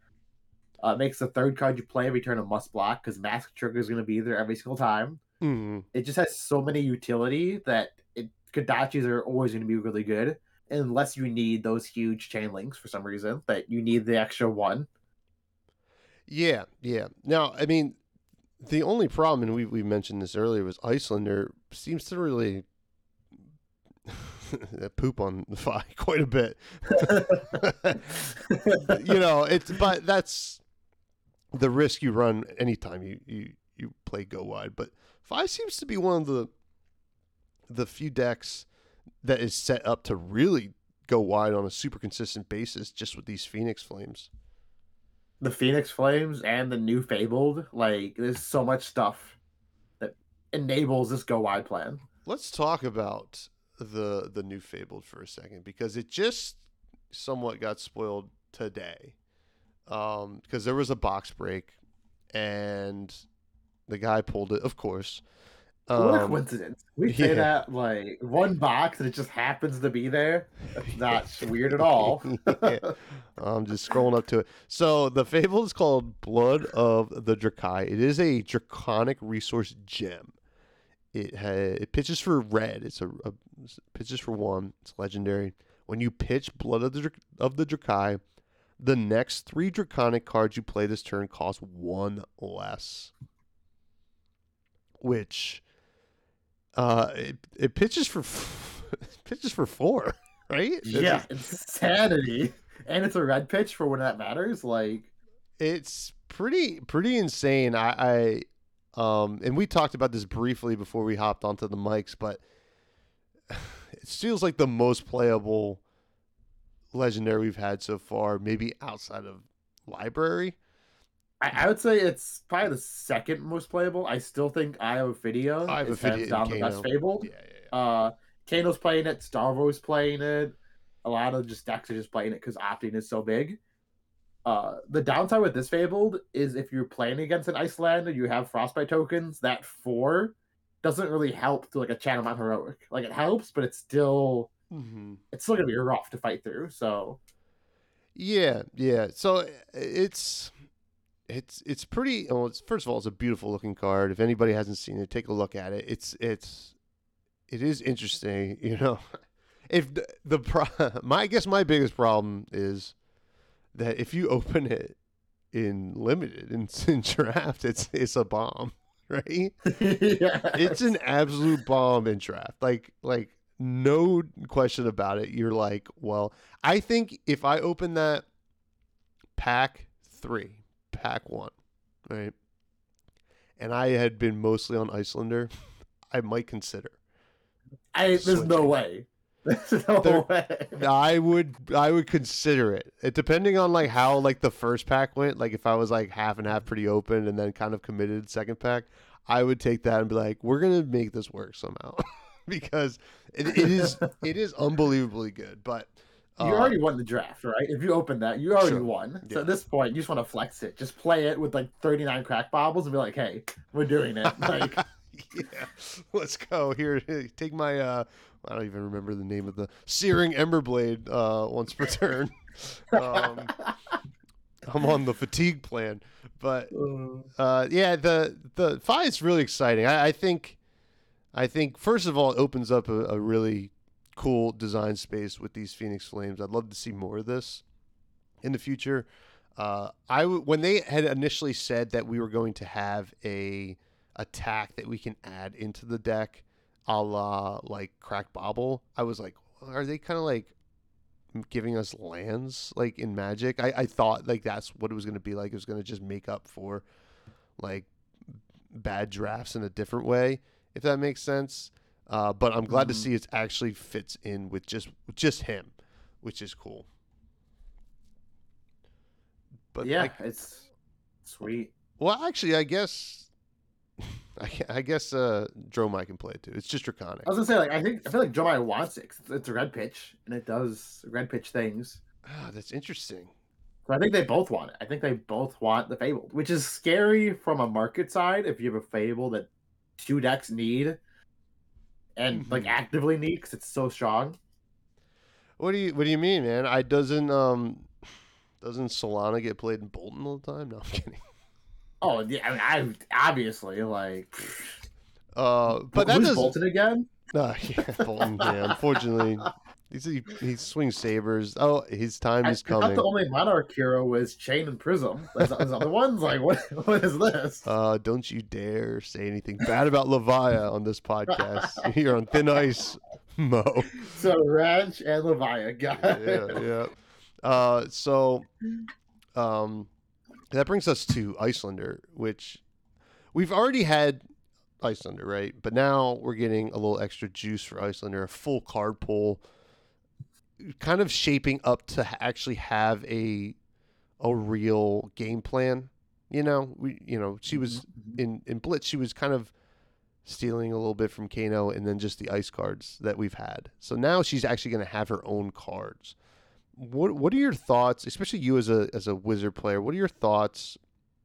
Uh, it makes the third card you play every turn a must block because mask trigger is going to be there every single time. Mhm. It just has so many utility that it, Kodachis are always going to be really good unless you need those huge chain links for some reason that you need the extra one. Yeah, yeah. Now, I mean, the only problem, and we we mentioned this earlier, was Iyslander seems to really poop on the Fai quite a bit. you know, it's but that's the risk you run anytime you you you play go wide. But five seems to be one of the the few decks that is set up to really go wide on a super consistent basis just with these Phoenix Flames. The Phoenix Flames and the new Fabled. Like, there's so much stuff that enables this go wide plan. Let's talk about the the new Fabled for a second because it just somewhat got spoiled today. Um, because there was a box break, and the guy pulled it, of course. What a Um, coincidence! We say yeah. that like one box and it just happens to be there. That's not weird at all. Yeah. I'm just scrolling up to it. So the Fable is called Blood of the Dracai. It is a draconic resource gem. It ha- it pitches for red. It's a, a it pitches for one. It's legendary. When you pitch Blood of the Dra- of the Dracai, the next three draconic cards you play this turn cost one less. Which, uh, it, it pitches for f- it pitches for four, right? It's- yeah, insanity. And it's a red pitch for when that matters. Like, it's pretty pretty insane. I, I um and we talked about this briefly before we hopped onto the mics, but it feels like the most playable legendary we've had so far, maybe outside of library. I, I would say it's probably the second most playable. I still think Eye of Ophidia Eye of is hands and down the best Kano. Fabled. Yeah, yeah, yeah. Uh, Kano's playing it. Starvo's playing it. A lot of just decks are just playing it because opting is so big. Uh, the downside with this Fabled is if you're playing against an Iyslander, you have Frostbite tokens. That four doesn't really help to like a Channel Mount Heroic. Like it helps, but it's still hmm it's still gonna be rough to fight through. So Yeah, yeah. So it's it's it's pretty. Well, it's, first of all, it's a beautiful looking card. If anybody hasn't seen it, take a look at it. It's it's it is interesting. You know, if the, the pro- my I guess my biggest problem is that if you open it in limited in, in draft, it's it's a bomb, right? yeah, it's an absolute bomb in draft. Like like no question about it. You're like, well, I think if I open that pack three, pack one, right, and I had been mostly on Iyslander, I might consider. I there's no way. There's no There- way. I would I would consider it. it. Depending on like how like the first pack went, like if I was like half and half pretty open and then kind of committed second pack, I would take that and be like, we're gonna make this work somehow. because it, it is it is unbelievably good. But You Uh, already won the draft, right? If you open that, you already Sure. won. So at this point, you just want to flex it. Just play it with like 39 crack baubles and be like, "Hey, we're doing it." Like, yeah, let's go here. Take my uh, I don't even remember the name of the searing ember blade uh, once per turn. um, I'm on the fatigue plan, but uh, yeah, the the five is really exciting. I, I think, I think first of all, it opens up a, a really cool design space with these Phoenix Flames. I'd love to see more of this in the future. Uh, I w- when they had initially said that we were going to have a attack that we can add into the deck, a la like Crack Bauble, I was like, are they kind of like giving us lands like in Magic? I, I thought like that's what it was going to be like. It was going to just make up for like bad drafts in a different way, if that makes sense. Uh, but I'm glad to Mhm. see it actually fits in with just with just him, which is cool. But yeah, like, it's sweet. well, actually, I guess, I, I guess uh, Dromai can play it too. It's just draconic. I was gonna say, like, I think I feel like Dromai wants it. 'cause It's, a red pitch, and it does red pitch things. Ah, that's interesting. So I think they both want it. I think they both want the Fabled, which is scary from a market side if you have a Fable that two decks need and like Mhm. actively need because it's so strong. What do you What do you mean, man? I doesn't um doesn't Solana get played in Boltyn all the time? No, I'm kidding. Oh yeah, I mean, I obviously like. Uh, but that who's doesn't. Boltyn again? Uh, yeah, Boltyn. Yeah, unfortunately, he's, he he swings sabers. Oh, his time I, is I thought coming. the only Monarch hero was Chane and Prism. There's, there's other ones like what? What is this? Uh, don't you dare say anything bad about Levia on this podcast. You're on thin ice, Mo. So Ranch and Levia got it. yeah, yeah. Uh, so, um, that brings us to Iyslander, which we've already had Iyslander, right? But now we're getting a little extra juice for Iyslander, a full card pull, kind of shaping up to actually have a a real game plan. You know, we, you know, she was Mhm. in in Blitz, she was kind of stealing a little bit from Kano and then just the ice cards that we've had. So now she's actually going to have her own cards. What what are your thoughts, especially you as a as a wizard player? What are your thoughts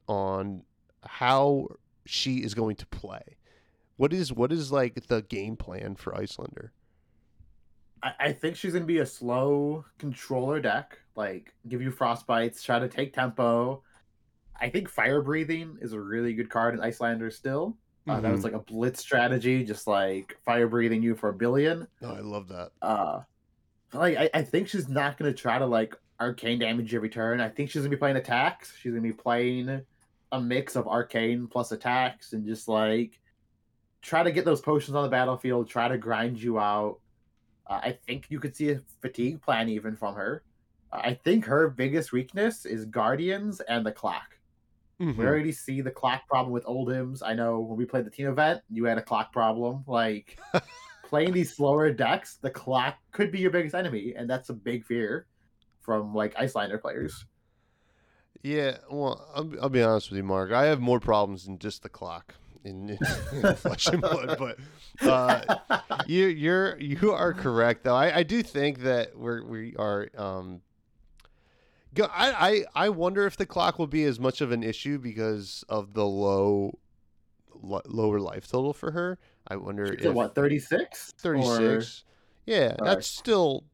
on how she is going to play? What is what is like the game plan for Iyslander? I, I think she's gonna be a slow controller deck. Like give you frostbites, try to take tempo. I think fire breathing is a really good card in Iyslander still. Uh, That was like a blitz strategy, just like fire breathing you for a billion. Oh, I love that. Uh, like I, I think she's not gonna try to like arcane damage every turn. I think she's gonna be playing attacks. She's gonna be playing a mix of arcane plus attacks and just like try to get those potions on the battlefield. Try to grind you out. Uh, I think you could see a fatigue plan even from her. Uh, I think her biggest weakness is guardians and the clock. Mhm. We already see the clock problem with Oldhims. I know when we played the team event, you had a clock problem. Like playing these slower decks, the clock could be your biggest enemy, and that's a big fear from like Iyslander players. Yeah, well, I'll, I'll be honest with you, Mark. I have more problems than just the clock in, in, in Flesh and Blood, but uh, you you're you are correct though. I, I do think that we're we are um go I, I I wonder if the clock will be as much of an issue because of the low lo, lower life total for her. I wonder She's if what thirty six? 36. Yeah, that's still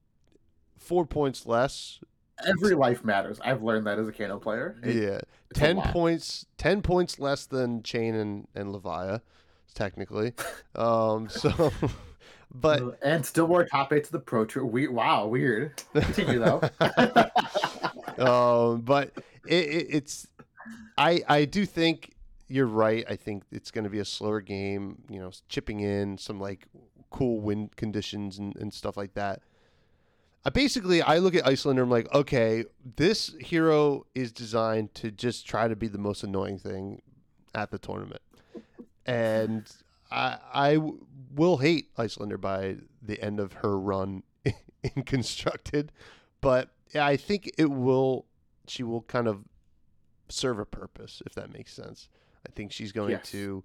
4 points less. Every life matters. I've learned that as a Kano player. It- yeah. 10 points 10 points less than Chane and and Levia technically. um so but and still more top eight to the pro tour. We wow, weird. Continue though. um, but it, it, it's I I do think you're right. I think it's going to be a slower game. You know, chipping in some like cool wind conditions and, and stuff like that. I basically I look at Iyslander. And I'm like, okay, this hero is designed to just try to be the most annoying thing at the tournament, and I I w- will hate Iyslander by the end of her run in constructed, but I think it will. She will kind of serve a purpose, if that makes sense. I think she's going Yes. to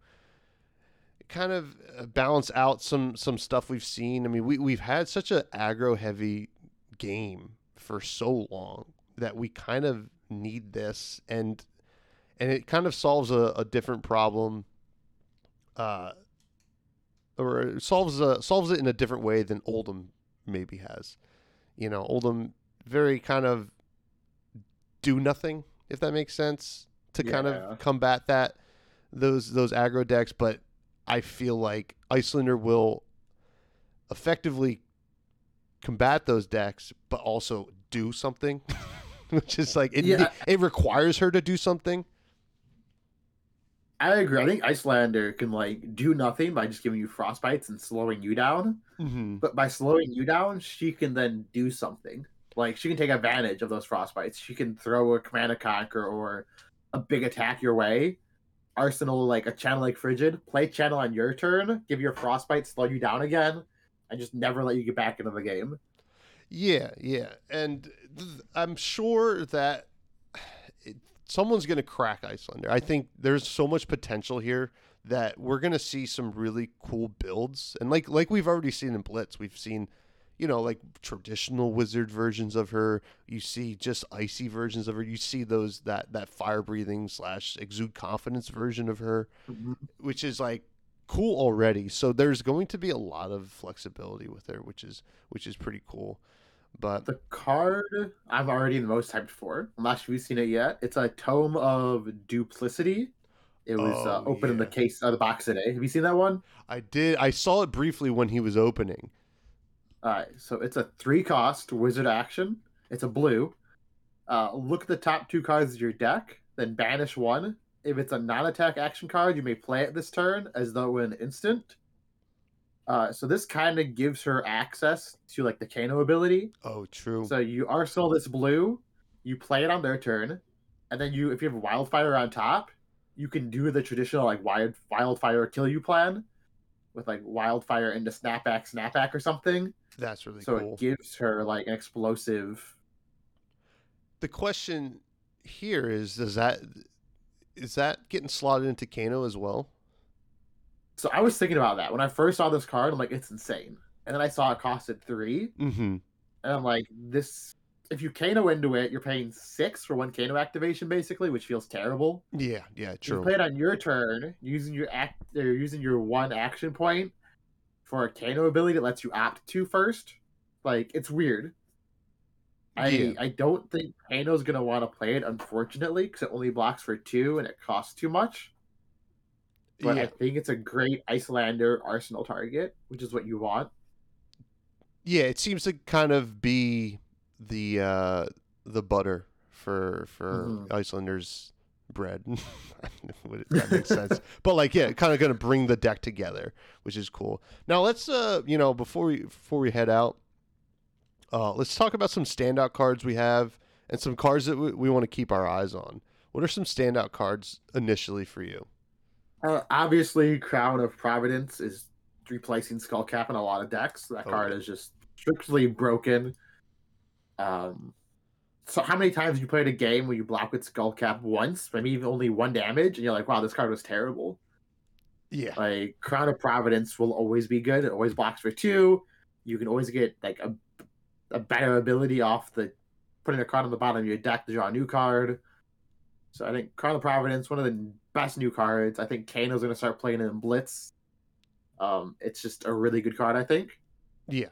kind of uh, balance out some some stuff we've seen. I mean, we we've had such a aggro heavy game for so long that we kind of need this and and it kind of solves a, a different problem uh or solves a, solves it in a different way than Oldhim maybe has. You know, Oldhim very kind of do nothing if that makes sense to kind of combat that those those aggro decks, but I feel like Iyslander will effectively combat those decks, but also do something, which is like it, Yeah. it requires her to do something. I agree. I think Iyslander can like do nothing by just giving you frostbites and slowing you down. Mm-hmm. But by slowing you down, she can then do something. Like she can take advantage of those frostbites. She can throw a command and conquer or a big attack your way. Arsenal like a channel like frigid, play channel on your turn, give your frostbite, slow you down again, and just never let you get back into the game. Yeah, yeah, and th- I'm sure that it, someone's going to crack Iyslander. I think there's so much potential here that we're going to see some really cool builds, and like like we've already seen in Blitz, we've seen, you know, like traditional wizard versions of her. You see just icy versions of her. You see those that that fire breathing slash exude confidence version of her mm-hmm. which is like cool already. So there's going to be a lot of flexibility with her, which is which is pretty cool. But The card I'm already the most hyped for. I'm not sure if you've seen it yet. It's a Tome of Duplicity. It was uh, Oh, open in the case of the box today. Have you seen that one? I did I saw it briefly when he was opening. All right, so it's a three cost wizard action. It's a blue. Uh, look at the top two cards of your deck, then banish one. If it's a non attack action card, you may play it this turn as though an instant. Uh, so this kind of gives her access to like the Kano ability. Oh, true. So you arsenal this blue, you play it on their turn, and then you if you have wildfire on top, you can do the traditional like wild wildfire kill you plan with like wildfire into snapback snapback or something. That's really So cool. it gives her like an explosive. the question here is does that is that getting slotted into Kano as well? So I was thinking about that when I first saw this card. I'm like, it's insane. And then I saw it costed three, Mm-hmm. and I'm like, this. If you Kano into it, you're paying six for one Kano activation, basically, which feels terrible. Yeah, yeah, true. You play it on your turn using your act or using your one action point for a Kano ability that lets you opt to first. Like it's weird. I Yeah. I don't think Kano's gonna want to play it, unfortunately, because it only blocks for two and it costs too much. But yeah. I think it's a great Iyslander Arsenal target, which is what you want. yeah, it seems to kind of be the uh the butter for for Mhm. Iyslanders bread. That makes sense. But like yeah, kind of going to bring the deck together, which is cool. Now let's uh you know before we before we head out uh let's talk about some standout cards we have and some cards that we, we want to keep our eyes on. What are some standout cards initially for you? Uh, obviously, Crown of Providence is replacing Skullcap in a lot of decks. That Oh, card yeah. is just strictly broken. Um, so how many times you played a game where you block with Skullcap once, maybe even only one damage, and you're like, "Wow, this card was terrible." Yeah. Like Crown of Providence will always be good. It always blocks for two. You can always get like a a better ability off the putting a card on the bottom of your deck to draw a new card. So I think Crown of Providence, one of the best new cards. I think Kano's gonna start playing it in Blitz. Um, it's just a really good card, I think. Yeah.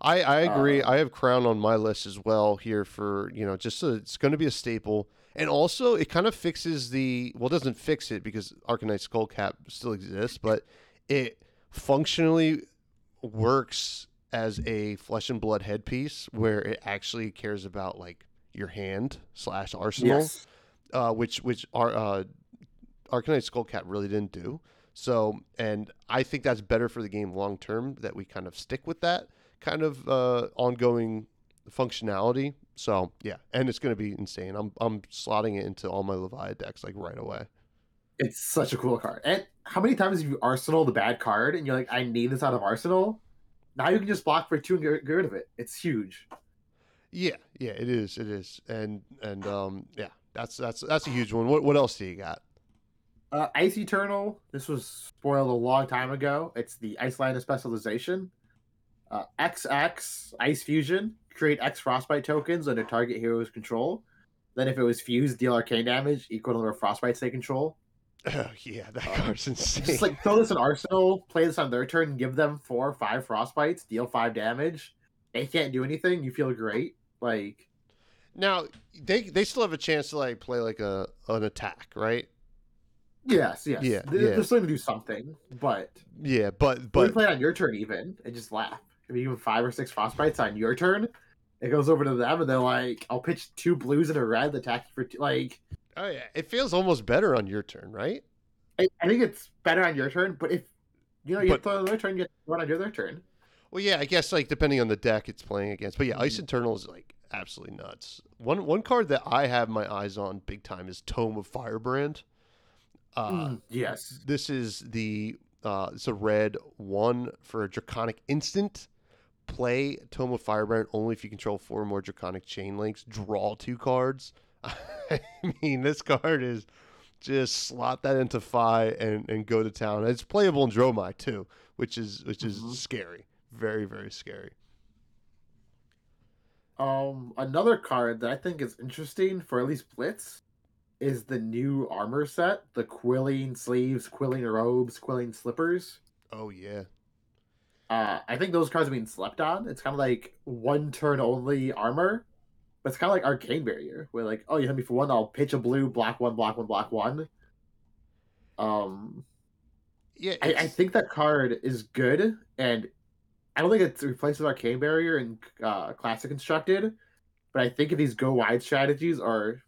I, I agree. Uh, I have Crown on my list as well here for, you know, just so it's going to be a staple. And also, it kind of fixes the, well, it doesn't fix it because Arcanite Skullcap still exists, but it functionally works as a flesh and blood headpiece where it actually cares about like your hand slash arsenal Yes. uh, which which our uh, Arcanite Skullcap really didn't do. So, and I think that's better for the game long term that we kind of stick with that kind of uh, ongoing functionality. So, yeah, and it's going to be insane. I'm I'm slotting it into all my Leviathan decks like right away. It's such a cool card. And how many times have you Arsenal the bad card and you're like, I need this out of Arsenal? Now you can just block for two and get get rid of it. It's huge. Yeah, yeah, it is, it is, and and um, yeah, that's that's that's a huge one. What what else do you got? Uh, Ice Eternal. This was spoiled a long time ago. It's the Iyslander specialization. Uh, XX Ice Fusion. create X frostbite tokens under target hero's control. Then if it was fused, deal arcane damage equal to the number of frostbites they control. Oh, yeah, that Um, card's insane. Just like throw this in Arsenal, play this on their turn, give them four or five frostbites, deal five damage. They can't do anything. You feel great. Like now they they still have a chance to like play like a an attack, right? yes, yes. Yeah, They're, yeah. they're still gonna do something, but Yeah, but but play it on your turn even and just laugh. If you give them five or six frostbites on your turn, it goes over to them and they're like, "I'll pitch two blues and a red, attack you for two. like." Oh yeah, it feels almost better on your turn, right? I, I think it's better on your turn, but if you know you But- play on their turn, you get one on your their turn. Well, yeah, I guess like depending on the deck it's playing against, but yeah, Ice Mhm. Eternal is like absolutely nuts. One one card that I have my eyes on big time is Tome of Firebrand. Uh, Mm, yes. This is the uh, it's a red one for a draconic instant. Play Tome of Firebrand only if you control four or more draconic chain links. Draw two cards. I mean, this card is just slot that into Fai and, and go to town. It's playable in Dromai too, which is which is Mhm. scary. Very very scary. Um, another card that I think is interesting for at least Blitz is the new armor set: the quelling sleeves, quelling robes, quelling slippers. Oh yeah. Uh, I think those cards are being slept on. It's kind of like one turn only armor, but it's kind of like Arcane Barrier, where like, oh, you hit me for one, I'll pitch a blue, block one, block one, block one. Um, Yeah. I, I think that card is good, and I don't think it replaces Arcane Barrier in uh, Classic Constructed, but I think if these go wide strategies are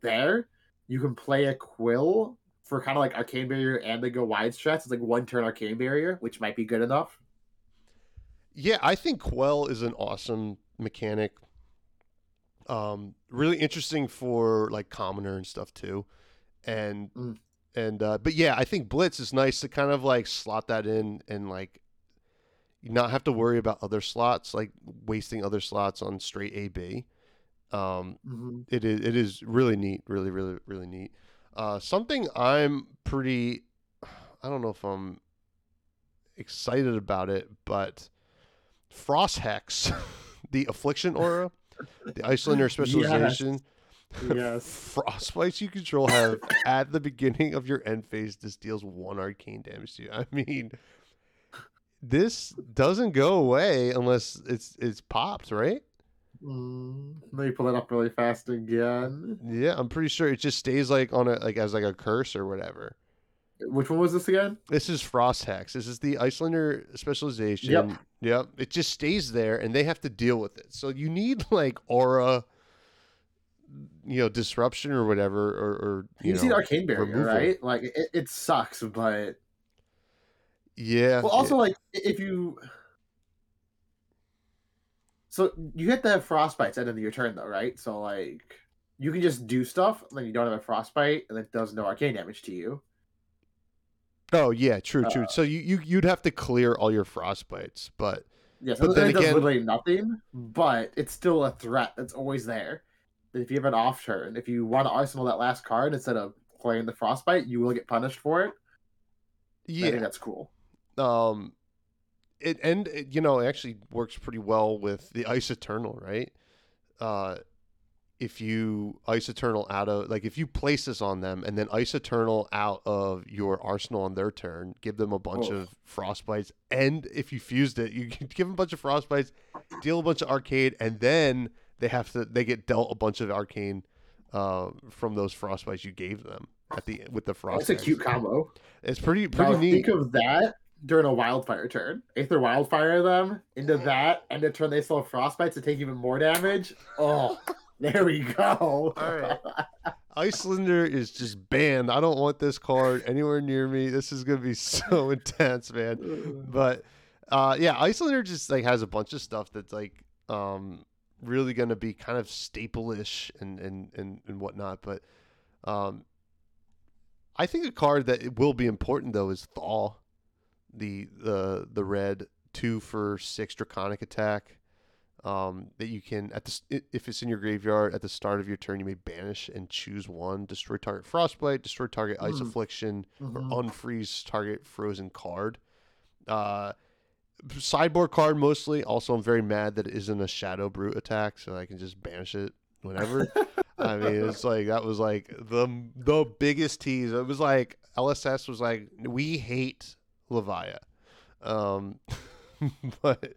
there, you can play a Quill for kind of like Arcane Barrier and the go wide strats. It's like one turn Arcane Barrier, which might be good enough. Yeah, I think Quell is an awesome mechanic. Um, really interesting for like commoner and stuff too, and Mm. and uh, but yeah, I think Blitz is nice to kind of like slot that in and like not have to worry about other slots like wasting other slots on straight AB. Um, Mm-hmm. it is it is really neat, really really really neat. Uh, something I'm pretty, I don't know if I'm excited about it, but Frost Hex, the Affliction Aura, the Iyslander specialization. Yes. Frostbites you control have at the beginning of your end phase. This deals one arcane damage to you. I mean, this doesn't go away unless it's it's popped, right? Mm, let me pull it up really fast again. Yeah, I'm pretty sure it just stays like on a like as like a curse or whatever. Which one was this again? This is Frost Hex. This is the Iyslander specialization. Yep. Yep. It just stays there and they have to deal with it. So you need like aura, you know, disruption or whatever, or, or you, You, know, see the arcane barrier, removal. right? Like it, it sucks, but Yeah. well, also like if you. So you hit the frostbites at the end of your turn, though, right? So like you can just do stuff, and then you don't have a frostbite, and it does no arcane damage to you. Oh yeah, true, true. Uh, so you, you you'd have to clear all your frostbites, but Yes, But then it does again- literally nothing, but it's still a threat that's always there. If you have an off turn, if you want to arsenal that last card instead of playing the frostbite, you will get punished for it. Yeah, I think that's cool. um, it and it, you know it actually works pretty well with the Ice Eternal, right? Uh, if you Ice Eternal out of like if you place this on them and then Ice Eternal out of your arsenal on their turn, give them a bunch Oh. of frostbites, and if you fused it, you give them a bunch of frostbites, deal a bunch of arcade, and then they have to they get dealt a bunch of arcane uh, from those frostbites you gave them at the with the frost. That's a cute combo. It's pretty pretty Now neat. think of that during a wildfire turn. Aether wildfire them into that, and the turn they still have frostbites to take even more damage. Oh, there we go. All right. Iyslander is just banned. I don't want this card anywhere near me. This is gonna be so intense, man. But uh, yeah, Iyslander just like has a bunch of stuff that's like um, really gonna be kind of staple-ish and and and, and whatnot. But um, I think a card that will be important though is Thaw, the the the red two for six draconic attack. Um, that you can at the if it's in your graveyard at the start of your turn, you may banish and choose one: destroy target frostbite, destroy target ice Hmm. affliction, or Mhm. unfreeze target frozen card. Uh, sideboard card mostly. Also, I'm very mad that it isn't a shadow brute attack, so I can just banish it whenever. I mean, it's like that was like the the biggest tease. It was like LSS was like, we hate Levia, um, but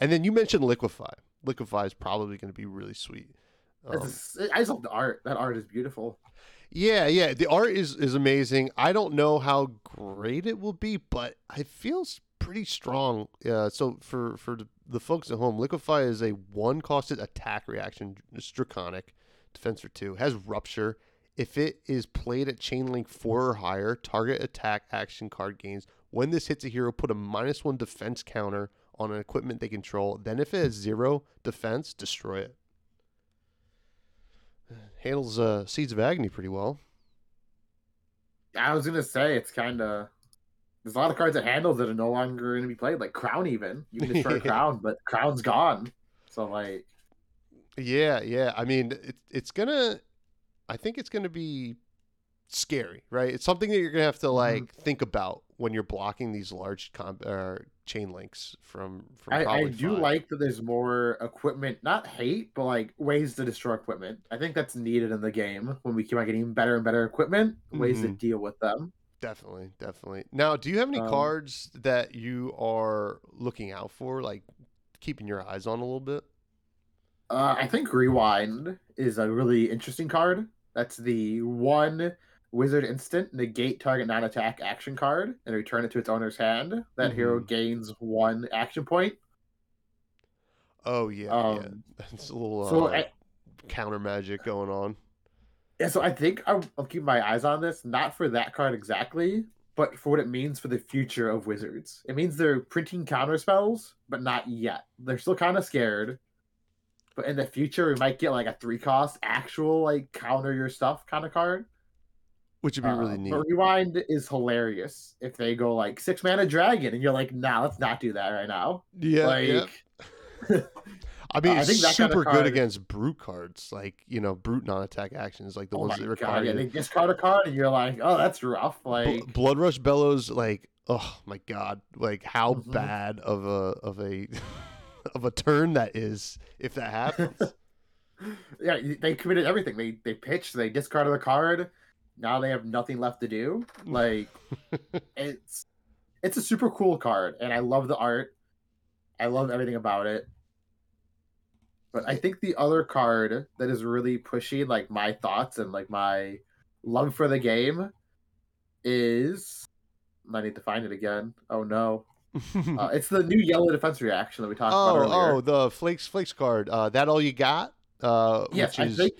and then you mentioned Liquefy. Liquefy is probably going to be really sweet. Um, I just love the art. That art is beautiful. yeah, yeah, the art is is amazing. I don't know how great it will be, but it feels pretty strong. Uh, so for for the, folks at home, Liquefy is a one costed attack reaction. It's draconic, defense for two, has rupture. If it is played at chain link four or higher, target attack action card gains. When this hits a hero, put a minus one defense counter on an equipment they control. Then, if it has zero defense, destroy it. Handles uh, Seeds of Agony pretty well. I was gonna say it's kind of. There's a lot of cards that handles that are no longer going to be played, like Crown. Even you can destroy Crown, but Crown's gone. So like, Yeah, yeah. I mean, it, it's gonna. I think it's gonna be scary, right? It's something that you're gonna have to like think about when you're blocking these large com- uh, chain links from from. I, I do five. like that. There's more equipment, not hate, but like ways to destroy equipment. I think that's needed in the game when we keep on getting better and better equipment, ways to Mhm. deal with them. Definitely, definitely. Now, do you have any Um, cards that you are looking out for, like keeping your eyes on a little bit? Uh, I think Rewind is a really interesting card. That's the one wizard instant negate target non attack action card and return it to its owner's hand. That hero Mhm. gains one action point. Oh yeah, yeah. Um, It's a little so uh, I- counter magic going on. Yeah, so I think I'll, I'll keep my eyes on this, not for that card exactly, but for what it means for the future of wizards. It means they're printing counter spells, but not yet. They're still kind of scared. But in the future, we might get like a three cost actual like counter your stuff kind of card. Which would be really Uh, neat. But Rewind is hilarious if they go like six mana dragon and you're like, nah, let's not do that right now. Yeah, like, yeah. I mean, I it's think super good against brute cards, like you know, brute non-attack actions, like the oh ones that god, require yeah, you they discard a card and you're like, oh, that's rough. Like, Blood Rush Bellows, like, oh my god, like how Mhm. bad of a of a of a turn that is if that happens. yeah, they committed everything. They they pitched, they discarded the card. Now they have nothing left to do. Like it's it's a super cool card, and I love the art. I love everything about it. But I think the other card that is really pushing like my thoughts and like my love for the game is I need to find it again. Oh no. Uh, it's the new yellow defense reaction that we talked about oh, earlier. oh, the flakes flakes card. Uh, that all you got? Uh, yes, which I is think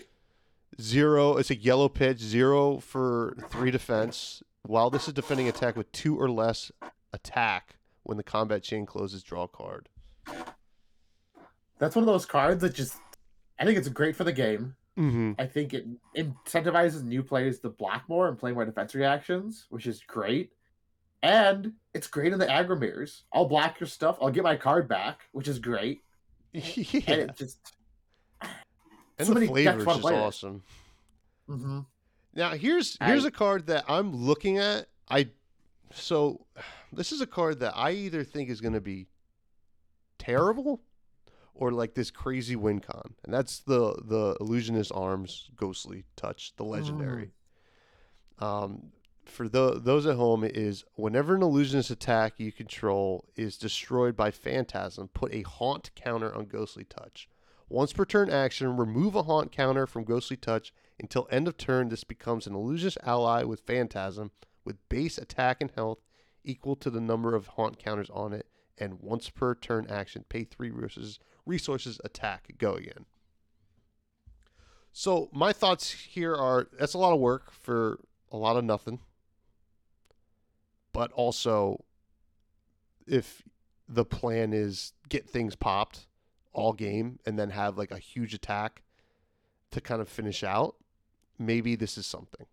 zero. It's a yellow pitch, zero for three defense. While this is defending attack with two or less attack, when the combat chain closes, draw a card. that's one of those cards that just I think it's great for the game. Mm-hmm. I think it incentivizes new players to block more and play more defense reactions, which is great. And it's great in the aggro mirrors. I'll block your stuff. I'll get my card back, which is great. And yeah, it just and so the flavor is wanna just play it. awesome. hmm Now here's here's I- a card that I'm looking at. I so this is a card that I either think is going to be terrible or like this crazy win con, and that's the the illusionist arms ghostly touch, the legendary. Um, for the, those at home, it is whenever an illusionist attack you control is destroyed by phantasm, put a haunt counter on ghostly touch. Once per turn action, remove a haunt counter from ghostly touch until end of turn. This becomes an illusionist ally with phantasm with base attack and health equal to the number of haunt counters on it. And once per turn action, pay three resources. Resources attack. Go again. So my thoughts here are that's a lot of work for a lot of nothing. But also if the plan is get things popped all game and then have like a huge attack to kind of finish out, maybe this is something.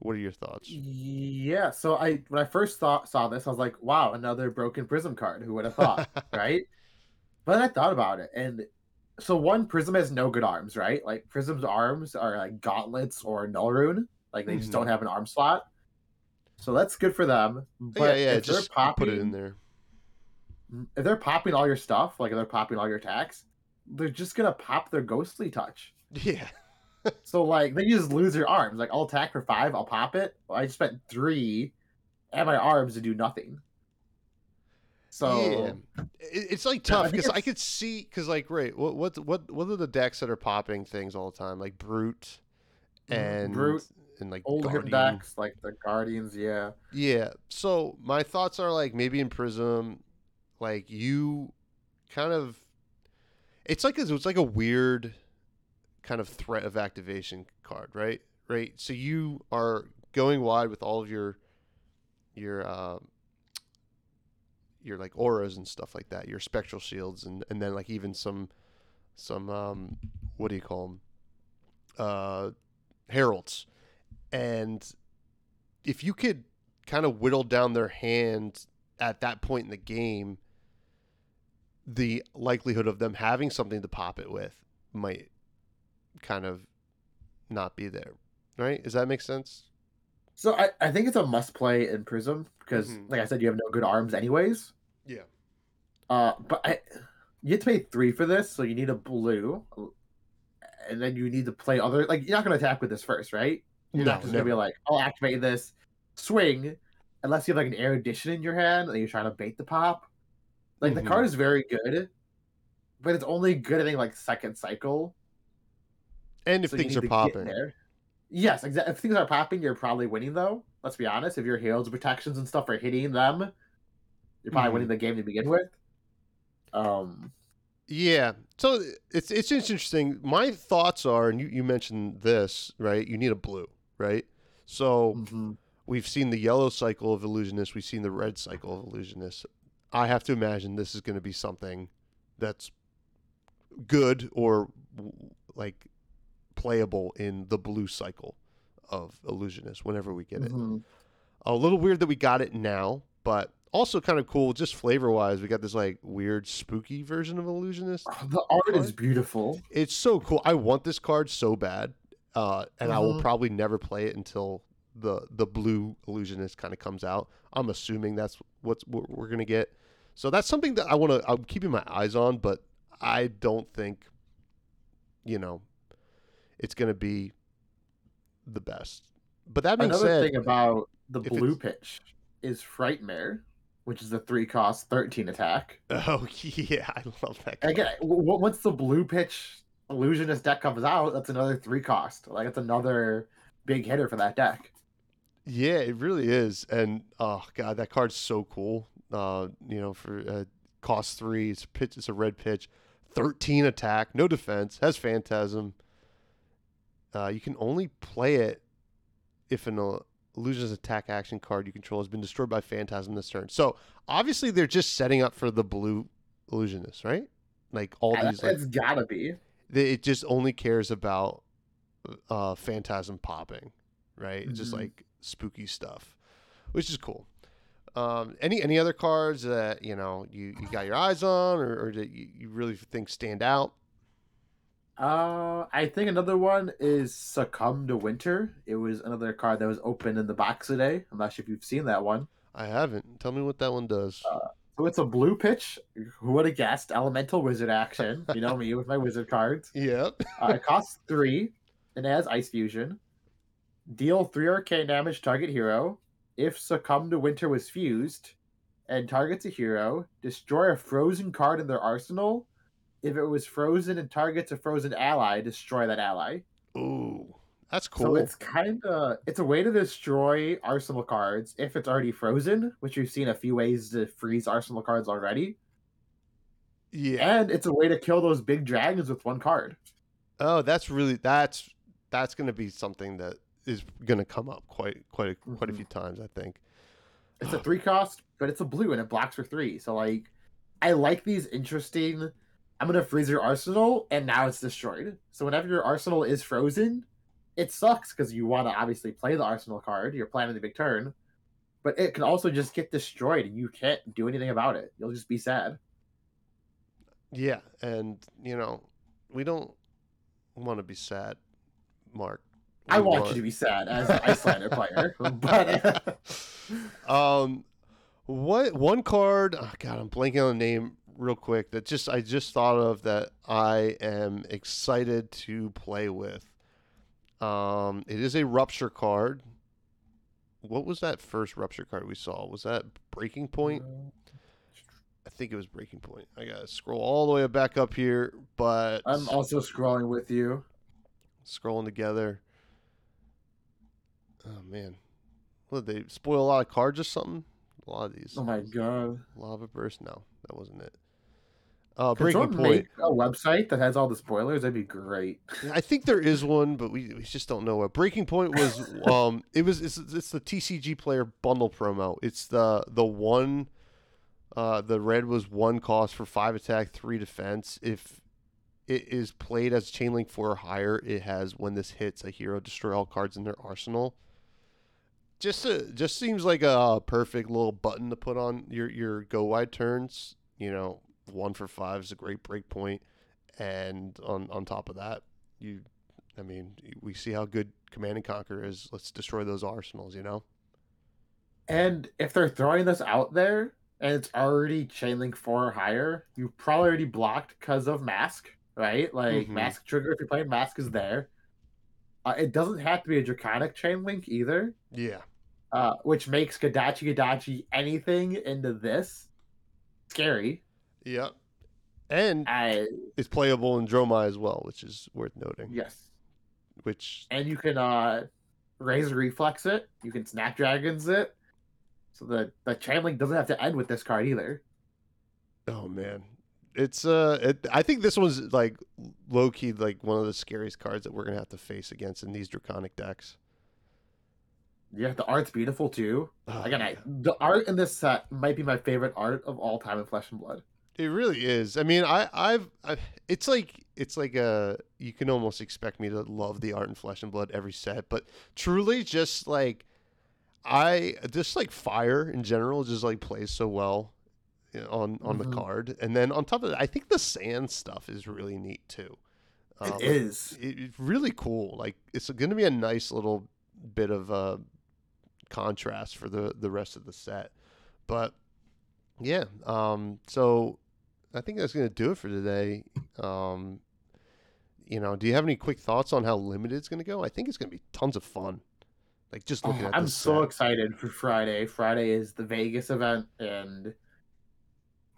What are your thoughts? Yeah. So I when I first thought saw this, I was like, wow, another broken prism card. Who would have thought? right? But I thought about it, and so one prism has no good arms, right? Like prism's arms are like gauntlets or null rune, like they just Mhm. don't have an arm slot. So that's good for them. But yeah, yeah, just popping, put it in there. If they're popping all your stuff, like if they're popping all your attacks, they're just gonna pop their ghostly touch. Yeah. So like then you just lose your arms. Like I'll attack for five, I'll pop it. Well, I just spent three and my arms to do nothing. So yeah. It- it's like tough because I it's- could see because like right what what what what are the decks that are popping things all the time like brute and Brute, and like old Guardian. decks like the Guardians, yeah. Yeah. So my thoughts are like maybe in Prism, like you kind of, it's like a, it's like a weird kind of threat of activation card, right? Right. So you are going wide with all of your your uh, your like auras and stuff like that, your spectral shields, and and then like even some some um what do you call them? Uh, heralds, and if you could kind of whittle down their hand at that point in the game, the likelihood of them having something to pop it with might kind of not be there. Right? Does that make sense? So I, I think it's a must play in Prism because Mhm. like I said, you have no good arms anyways. Yeah. Uh but I you have to pay three for this, so you need a blue. And then you need to play other like you're not gonna attack with this first, right? You're not just gonna be like, I'll activate this, swing, unless you have like an erudition in your hand and you're trying to bait the pop. Like Mhm. the card is very good, but it's only good I think like second cycle. and if so things are popping. Yes, exactly. If things are popping, you're probably winning though. Let's be honest. If your heals protections and stuff are hitting them, you're probably Mhm. winning the game to begin with. Um Yeah. So it's it's interesting. My thoughts are, and you, you mentioned this, right? You need a blue, right? So mhm. we've seen the yellow cycle of illusionist, we've seen the red cycle of illusionist. I have to imagine this is going to be something that's good or like playable in the blue cycle of illusionist whenever we get it. Mhm. A little weird that we got it now, but also kind of cool just flavor wise. We got this like weird spooky version of illusionist. The art is beautiful. It's so cool. I want this card so bad, uh, and I will Mhm. probably never play it until the the blue illusionist kind of comes out. I'm assuming that's what's what we're gonna get. So that's something that I want to. I'm keeping my eyes on, but I don't think, you know, it's gonna be the best. But that being Another said, thing about the blue pitch is Frightmare, which is a three cost, thirteen attack. oh yeah, I love that. Card. Again, once the blue pitch illusionist deck comes out, that's another three cost. Like it's another big hitter for that deck. Yeah, it really is, and oh god, that card's so cool. Uh, you know, for uh, cost three, it's a pitch. It's a red pitch, thirteen attack, no defense, has phantasm. Uh, you can only play it if an uh, illusionist attack action card you control has been destroyed by phantasm this turn. So obviously, they're just setting up for the blue illusionist, right? Like all Yeah, these, like, it's gotta be. they, it just only cares about uh phantasm popping right It's just like spooky stuff which is cool um any any other cards that you know you you got your eyes on or, or that you, you really think stand out Uh, I think another one is Succumb to Winter. It was another card that was open in the box today. I'm not sure if you've seen that one. i haven't tell me what that one does So it's a blue pitch. Who would have guessed? Elemental Wizard action. You know me with my wizard cards. yep Uh, it costs three and it has Ice Fusion. Deal three arcane damage target hero. If Succumb to Winter was fused and targets a hero, destroy a frozen card in their arsenal. If it was frozen and targets a frozen ally, destroy that ally. ooh that's cool. So it's kind of it's a way to destroy arsenal cards if it's already frozen, which we've seen a few ways to freeze arsenal cards already. yeah And it's a way to kill those big dragons with one card. oh that's really that's that's gonna be something that is gonna come up quite quite a, quite a few mm-hmm. times i think It's a three cost, but it's a blue and it blocks for three. So like, I like these interesting. I'm gonna freeze your arsenal, and now it's destroyed. So whenever your arsenal is frozen, it sucks because you want to obviously play the arsenal card. You're planning the big turn, but it can also just get destroyed, and you can't do anything about it. You'll just be sad. Yeah, and you know, we don't want to be sad, Mark. I want you to be sad as an Iyslander player, but um, What one card? Oh God, I'm blanking on the name real quick. That just I just thought of that I am excited to play with. Um, it is a rupture card. What was that first rupture card we saw? Was that Breaking Point? I think it was Breaking Point. I gotta scroll all the way back up here, but I'm also scrolling with you. scrolling together. Oh man, what did they spoil a lot of cards or something? A lot of these. Oh my god. Lava burst? No, that wasn't it. Uh, Could Breaking Point. a website that has all the spoilers? That'd be great. I think there is one, but we, we just don't know what. Breaking Point was um it was it's, it's the TCG player bundle promo. It's the the one uh the red was one cost for five attack, three defense. If it is played as chain link four or higher, it has when this hits a hero destroy all cards in their arsenal. Just a, just seems like a perfect little button to put on your your go wide turns. You know, one for five is a great break point, and on on top of that, you, I mean, we see how good Command and Conquer is. Let's destroy those arsenals. You know. And if they're throwing this out there and it's already chain link four or higher, you've probably already blocked because of mask, right? Like Mhm. mask trigger. If you're playing mask, is there. Uh, it doesn't have to be a draconic chain link either, Yeah. uh, which makes Kodachi Kodachi anything into this scary. Yep. And I it's playable in Dromai as well, which is worth noting. yes, Which and you can uh raise reflex it. You can snapdragons it. So the the chain link doesn't have to end with this card either. oh man, it's uh, it, I think this one's like low key like one of the scariest cards that we're gonna have to face against in these draconic decks. Yeah, the art's beautiful too. Oh, I, yeah. the art in this set might be my favorite art of all time in Flesh and Blood. It really is. I mean, I, I've, I, it's like, it's like a, you can almost expect me to love the art in Flesh and Blood every set, but truly, just like, I just like fire in general, just like plays so well on on the Mhm. card, and then on top of that, I think the sand stuff is really neat too. Um, it is. it- it's really cool. Like it's going to be a nice little bit of uh, contrast for the the rest of the set. But yeah, um, so I think that's going to do it for today. Um, you know, do you have any quick thoughts on how limited it's going to go? I think it's going to be tons of fun. Like just looking Oh, at I'm so set. excited for Friday. Friday is the Vegas event, and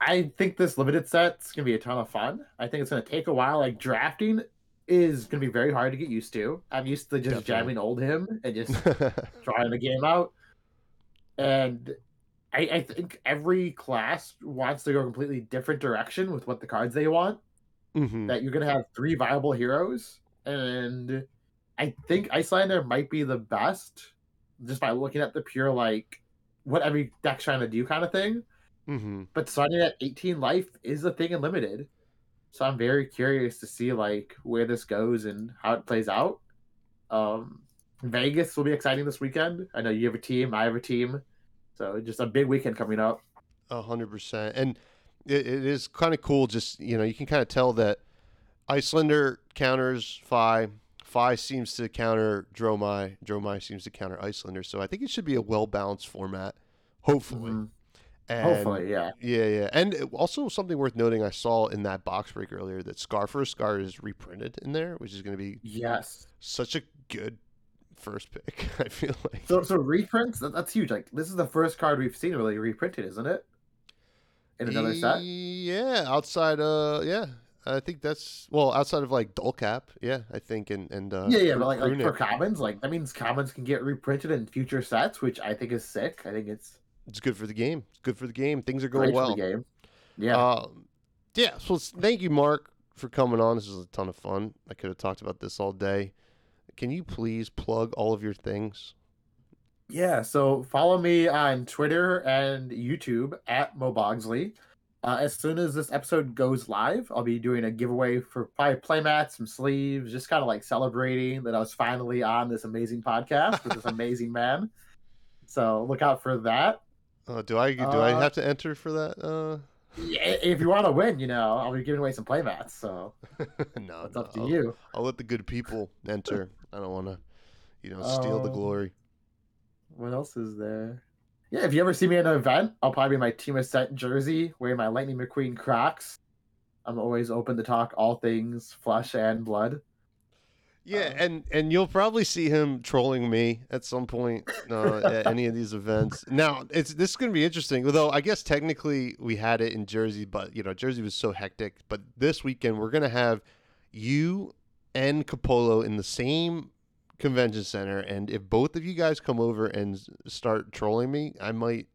I think this limited set's gonna be a ton of fun. I think it's gonna take a while. Like drafting is gonna be very hard to get used to. I'm used to just Definitely. jamming Oldhim and just trying the game out. And I, I think every class wants to go a completely different direction with what the cards they want. Mhm. That you're gonna have three viable heroes, and I think Iyslander might be the best just by looking at the pure like what every deck's trying to do kind of thing. Mhm. But starting at 18 life is a thing in limited. So I'm very curious to see like where this goes and how it plays out. Um Vegas will be exciting this weekend. I know you have a team, I have a team. So just a big weekend coming up. A hundred percent, and it, it is kind of cool. Just you know, you can kind of tell that Iyslander counters Fai. Fai seems to counter Dromai. Dromai seems to counter Iyslander. So I think it should be a well balanced format. Hopefully, Mhm. And Hopefully, yeah. yeah, yeah, and also something worth noting. I saw in that box break earlier that Scar for Scar is reprinted in there, which is going to be Yes. such a good first pick. I feel like. So so reprints, that, that's huge. Like this is the first card we've seen really reprinted, isn't it? In another set. Yeah, outside uh yeah. I think that's well, outside of like Dullcap, yeah, I think and and uh yeah, yeah, but like, like for commons, like that means commons can get reprinted in future sets, which I think is sick. I think it's it's good for the game. It's good for the game. Things are great going well. for the game. Yeah. Um yeah, so thank you Mark for coming on. This was a ton of fun. I could have talked about this all day. Can you please plug all of your things? Yeah, so follow me on Twitter and YouTube at Mobogsley. Uh, as soon as this episode goes live, I'll be doing a giveaway for probably playmats, some sleeves, just kind of like celebrating that I was finally on this amazing podcast with this amazing man. So look out for that. Uh, do I do I Uh, have to enter for that? Uh If you want to win, you know, I'll be giving away some playmats. So no, it's no, up to I'll- you. I'll let the good people enter. I don't want to, you know, steal the Um, glory. What else is there? Yeah, if you ever see me at an event, I'll probably be in my Team Ascent jersey, wearing my Lightning McQueen Crocs. I'm always open to talk all things flesh and blood. Yeah, Um, and and you'll probably see him trolling me at some point uh, at any of these events. Now, it's this is going to be interesting. Although I guess technically we had it in Jersey, but you know Jersey was so hectic. But this weekend we're going to have you and Capolo in the same convention center, and if both of you guys come over and start trolling me, I might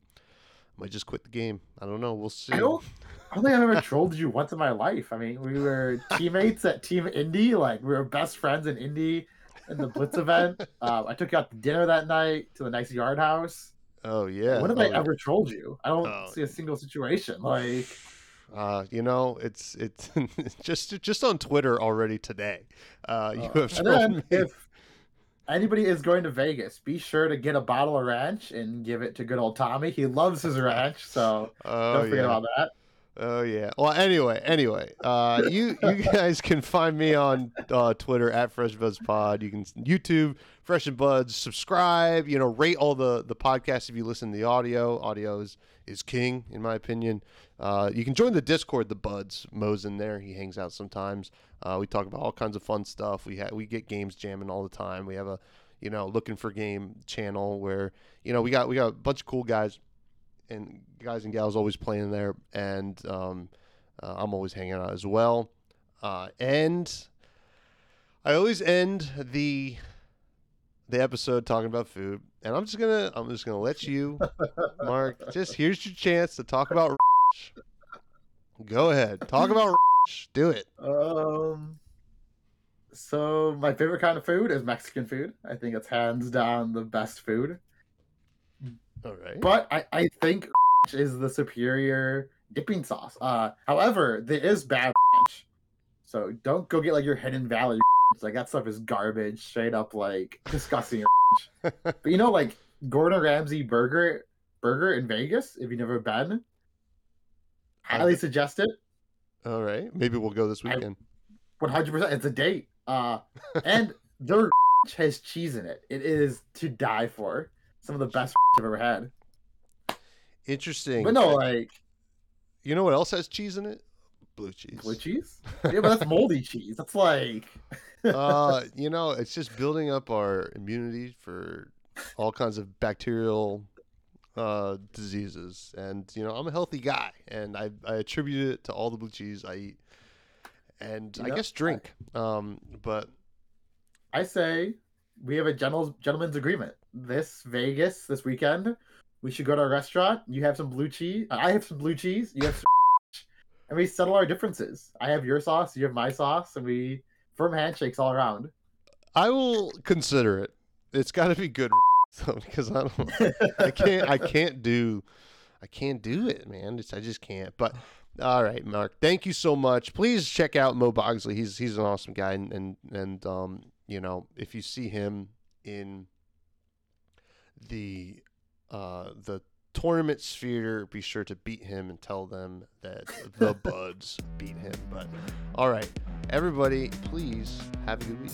might just quit the game. I don't know. We'll see. I don't, I don't think I've ever trolled you once in my life. I mean, we were teammates at Team Indy, like we were best friends in Indy in the Blitz event. Um, I took you out to dinner that night to a nice yard house. Oh yeah. when have Oh, I ever trolled you? I don't Oh. see a single situation. Like, Uh, you know, it's it's just just on Twitter already today. Uh, you uh, have and trolled then me. if anybody is going to Vegas, be sure to get a bottle of ranch and give it to good old Tommy. He loves his ranch, so oh don't forget yeah. about that. Oh yeah. Well, anyway, anyway, uh, you you guys can find me on uh, Twitter at Fresh Buds Pod. You can YouTube Fresh and Buds. Subscribe. You know, rate all the the podcasts if you listen to the audio. Audio is is king in my opinion. Uh, you can join the Discord. The Buds Mo's in there. He hangs out sometimes. Uh, we talk about all kinds of fun stuff. We ha- we get games jamming all the time. We have a you know looking for game channel where you know we got we got a bunch of cool guys and guys and gals always playing there, and um, uh, I'm always hanging out as well. Uh, and I always end the the episode talking about food, and I'm just gonna I'm just gonna let you, Mark. Just here's your chance to talk about. Go ahead, talk about. Do it. Um. So my favorite kind of food is Mexican food. I think it's hands down the best food. All right. But I, I think is the superior dipping sauce. Uh, however, there is bad ranch. So don't go get like your Hidden Valley. Like that stuff is garbage, straight up like disgusting. but you know, like Gordon Ramsay burger burger in Vegas. If you've never been, highly suggest it. All right. Maybe we'll go this I- weekend. One hundred percent. It's a date. Uh, and their has cheese in it. It is to die for. Some of the best I've ever had. Interesting. But no, like you know what else has cheese in it? Blue cheese. blue cheese. Yeah, but that's moldy cheese. That's like uh, you know, it's just building up our immunity for all kinds of bacterial uh, diseases. And you know, I'm a healthy guy, and I, I attribute it to all the blue cheese I eat, and I Yep. guess drink. Um, but I say we have a gentle, gentleman's agreement. This Vegas this weekend, we should go to a restaurant. You have some blue cheese. I have some blue cheese. You have some and we settle our differences. I have your sauce. You have my sauce, and we firm handshakes all around. I will consider it. It's got to be good because I don't. I can't. I can't do. I can't do it, man. It's, I just can't. But all right, Mark. Thank you so much. Please check out Mo Bogsley. He's he's an awesome guy, and and, and um, you know, if you see him in the uh the tournament sphere, be sure to beat him and tell them that the Buds beat him. But all right, everybody, please have a good week.